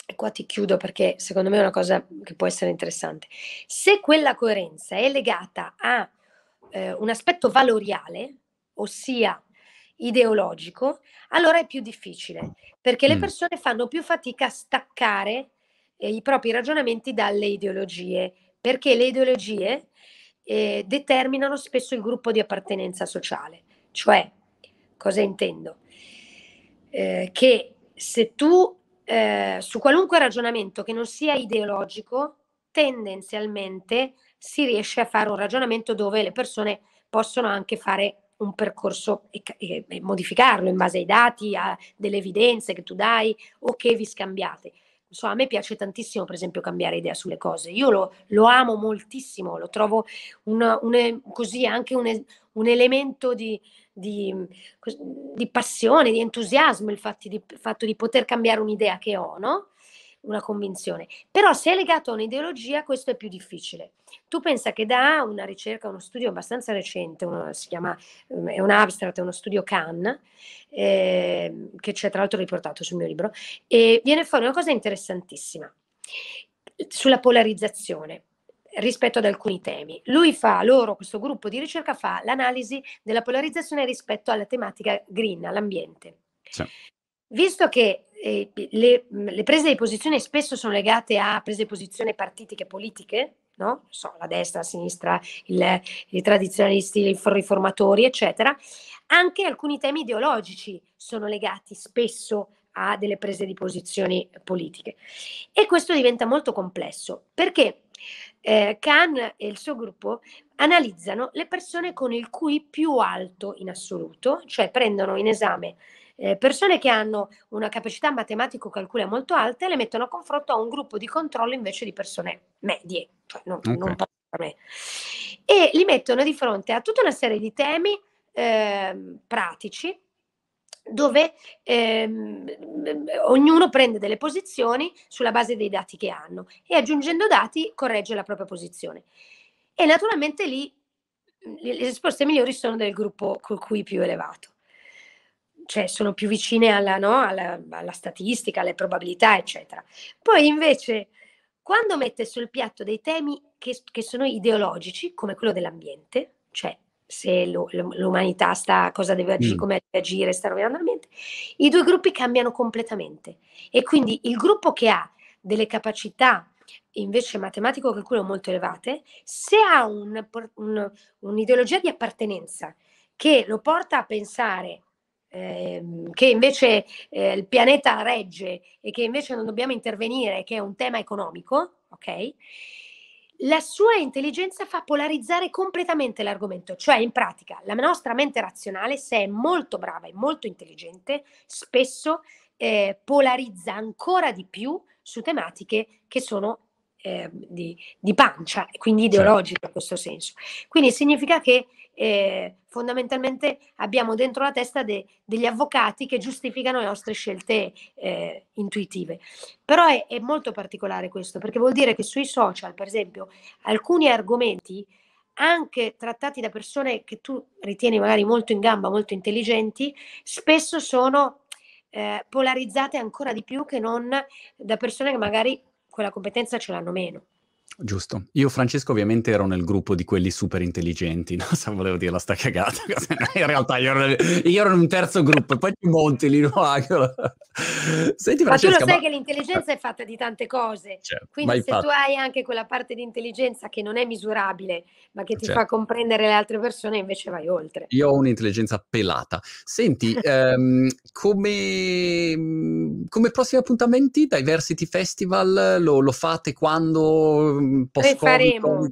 e qua ti chiudo perché secondo me è una cosa che può essere interessante, se quella coerenza è legata a eh, un aspetto valoriale, ossia ideologico, allora è più difficile, perché le mm. persone fanno più fatica a staccare eh, i propri ragionamenti dalle ideologie, perché le ideologie eh, determinano spesso il gruppo di appartenenza sociale. Cioè, cosa intendo? eh, che se tu eh, su qualunque ragionamento che non sia ideologico, tendenzialmente si riesce a fare un ragionamento dove le persone possono anche fare un percorso e, e, e modificarlo in base ai dati, a delle evidenze che tu dai o che vi scambiate. Insomma, a me piace tantissimo, per esempio, cambiare idea sulle cose. Io lo, lo amo moltissimo, lo trovo una, un, così anche un, un elemento di, di, di, passione, di entusiasmo, il fatto di, il fatto di poter cambiare un'idea che ho, no? Una convinzione. Però se è legato a un'ideologia questo è più difficile. Tu pensa che da una ricerca, uno studio abbastanza recente, uno, si chiama, ehm, è un abstract, è uno studio Cannes, eh, che c'è tra l'altro riportato sul mio libro, e viene fuori una cosa interessantissima sulla polarizzazione rispetto ad alcuni temi. Lui fa, loro, questo gruppo di ricerca fa l'analisi della polarizzazione rispetto alla tematica green, all'ambiente. Sì. Visto che eh, le, le, prese di posizione spesso sono legate a prese di posizione partitiche politiche, no? So, la destra, la sinistra, il, i tradizionalisti, i riformatori, eccetera, anche alcuni temi ideologici sono legati spesso a delle prese di posizioni politiche. E questo diventa molto complesso perché eh, Khan e il suo gruppo analizzano le persone con il QI più alto in assoluto, cioè prendono in esame eh, persone che hanno una capacità matematico-calcula molto alta e le mettono a confronto a un gruppo di controllo invece di persone medie, cioè non, okay. non me. E li mettono di fronte a tutta una serie di temi eh, pratici dove ehm, ognuno prende delle posizioni sulla base dei dati che hanno e aggiungendo dati corregge la propria posizione. E naturalmente lì le risposte migliori sono del gruppo col cui più elevato cioè sono più vicine alla, no, alla, alla statistica, alle probabilità, eccetera. Poi invece, quando mette sul piatto dei temi che, che sono ideologici, come quello dell'ambiente, cioè se lo, l'umanità sta, cosa deve agire, mm. come deve agire, sta rovinando l'ambiente, i due gruppi cambiano completamente. E quindi il gruppo che ha delle capacità invece matematico-calcolo molto elevate, se ha un, un, un'ideologia di appartenenza che lo porta a pensare Ehm, che invece eh, il pianeta regge e che invece non dobbiamo intervenire, che è un tema economico, ok? La sua intelligenza fa polarizzare completamente l'argomento, cioè in pratica la nostra mente razionale, se è molto brava e molto intelligente, spesso eh, polarizza ancora di più su tematiche che sono eh, di, di, pancia, quindi certo. ideologiche in questo senso. Quindi significa che eh, fondamentalmente abbiamo dentro la testa de, degli avvocati che giustificano le nostre scelte eh, intuitive. Però è, è molto particolare questo, perché vuol dire che sui social, per esempio, alcuni argomenti anche trattati da persone che tu ritieni magari molto in gamba, molto intelligenti, spesso sono eh, polarizzate ancora di più che non da persone che magari quella competenza ce l'hanno meno. Giusto. Io, Francesco, ovviamente ero nel gruppo di quelli super intelligenti, no? Se volevo dire la sta cagata. In realtà io ero, io ero in un terzo gruppo e poi ti monti lì, no? Senti, ma tu lo sai ma... che l'intelligenza è fatta di tante cose. Certo, Quindi se fatto. tu hai anche quella parte di intelligenza che non è misurabile, ma che ti certo. fa comprendere le altre persone, invece vai oltre. Io ho un'intelligenza pelata. Senti, ehm, come, come prossimi appuntamenti, Diversity Festival, lo, lo fate quando faremo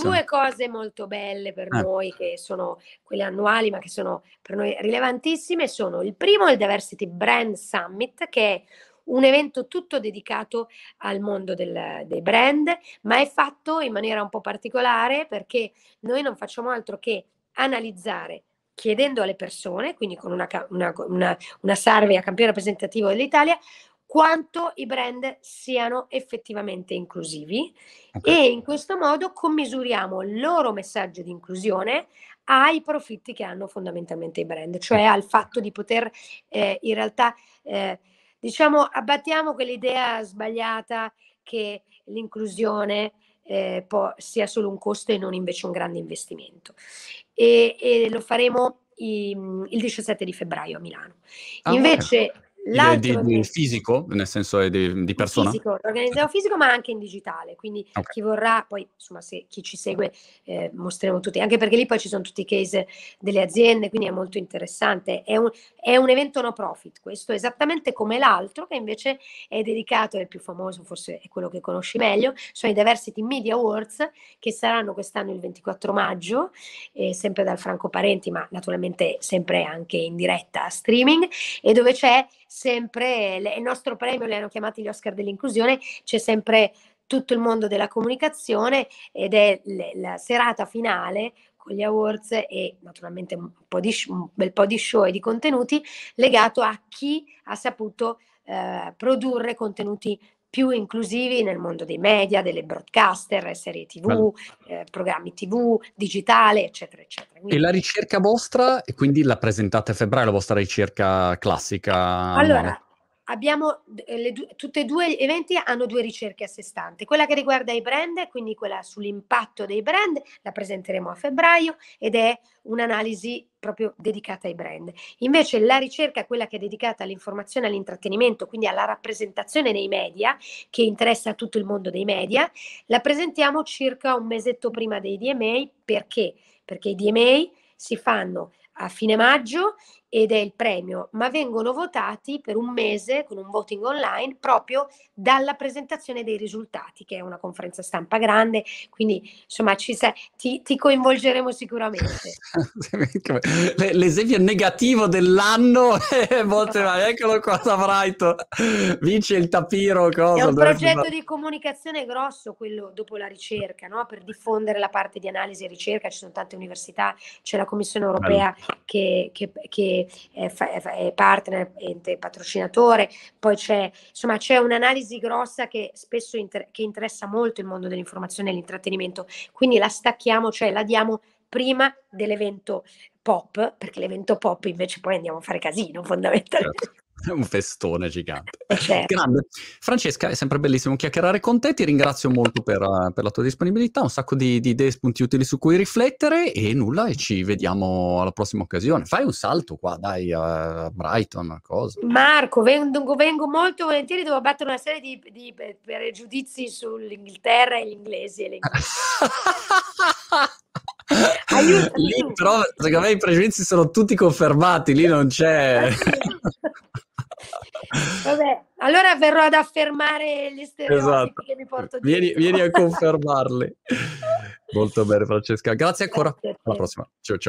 due cose molto belle per eh. noi, che sono quelle annuali, ma che sono per noi rilevantissime. Sono il primo, il Diversity Brand Summit, che è un evento tutto dedicato al mondo del, dei brand, ma è fatto in maniera un po' particolare perché noi non facciamo altro che analizzare chiedendo alle persone, quindi con una, una, una, una survey a campione rappresentativo dell'Italia, quanto i brand siano effettivamente inclusivi okay. e in questo modo commisuriamo il loro messaggio di inclusione ai profitti che hanno fondamentalmente i brand, cioè al fatto di poter eh, in realtà eh, diciamo abbattiamo quell'idea sbagliata che l'inclusione eh, può, sia solo un costo e non invece un grande investimento. E, e lo faremo i, il 17 di febbraio a Milano. Ah, invece di, di, di, fisico, nel senso di, di persona? Fisico, organizziamo fisico ma anche in digitale, quindi okay. chi vorrà, poi insomma se chi ci segue eh, mostreremo tutti, anche perché lì poi ci sono tutti i case delle aziende, quindi è molto interessante, è un, è un evento no profit, questo esattamente come l'altro che invece è dedicato, è il più famoso, forse è quello che conosci meglio, sono i Diversity Media Awards che saranno quest'anno il 24 maggio, eh, sempre dal Franco Parenti, ma naturalmente sempre anche in diretta streaming, e dove c'è sempre il nostro premio, li hanno chiamati gli Oscar dell'inclusione, c'è sempre tutto il mondo della comunicazione ed è le, la serata finale con gli awards e naturalmente un, di, un, bel po' di show e di contenuti legato a chi ha saputo eh, produrre contenuti più inclusivi nel mondo dei media, delle broadcaster, serie tv, eh, programmi tv, digitale, eccetera, eccetera. Quindi... E la ricerca vostra, e quindi la presentate a febbraio, la vostra ricerca classica? Allora, abbiamo le, tutti e due gli eventi hanno due ricerche a sé stanti. Quella che riguarda i brand, quindi quella sull'impatto dei brand, la presenteremo a febbraio ed è un'analisi proprio dedicata ai brand. Invece la ricerca, quella che è dedicata all'informazione all'intrattenimento, quindi alla rappresentazione nei media, che interessa a tutto il mondo dei media, la presentiamo circa un mesetto prima dei DMA. Perché? Perché i DMA si fanno a fine maggio ed è il premio, ma vengono votati per un mese con un voting online proprio dalla presentazione dei risultati, che è una conferenza stampa grande, quindi insomma ci sa- ti, ti, coinvolgeremo sicuramente. L'esempio negativo dell'anno è volte vai, eccolo qua Brighton, vince il tapiro. Cosa, è un progetto di comunicazione grosso quello dopo la ricerca, no? per diffondere la parte di analisi e ricerca, ci sono tante università, c'è la Commissione europea che, che, che è partner, ente patrocinatore, poi c'è, insomma, c'è un'analisi grossa che spesso inter- che interessa molto il mondo dell'informazione e l'intrattenimento, quindi la stacchiamo, cioè la diamo prima dell'evento pop, perché l'evento pop invece poi andiamo a fare casino fondamentalmente. Un festone gigante. Eh, certo. Grande. Francesca, è sempre bellissimo chiacchierare con te, ti ringrazio molto per, uh, per la tua disponibilità, un sacco di, di, idee, spunti utili su cui riflettere e nulla, e ci vediamo alla prossima occasione. Fai un salto qua, dai, a Brighton, cosa. Marco, vengo, vengo molto volentieri, devo battere una serie di, di pregiudizi sull'Inghilterra e gli inglesi. E le Aiutami. Lì, però, secondo me i pregiudizi sono tutti confermati, lì non c'è. Vabbè, allora verrò ad affermare gli stereotipi esatto. che mi porto. Vieni, vieni a confermarli. Molto bene, Francesca. Grazie ancora. Grazie Alla prossima. Ciao, ciao.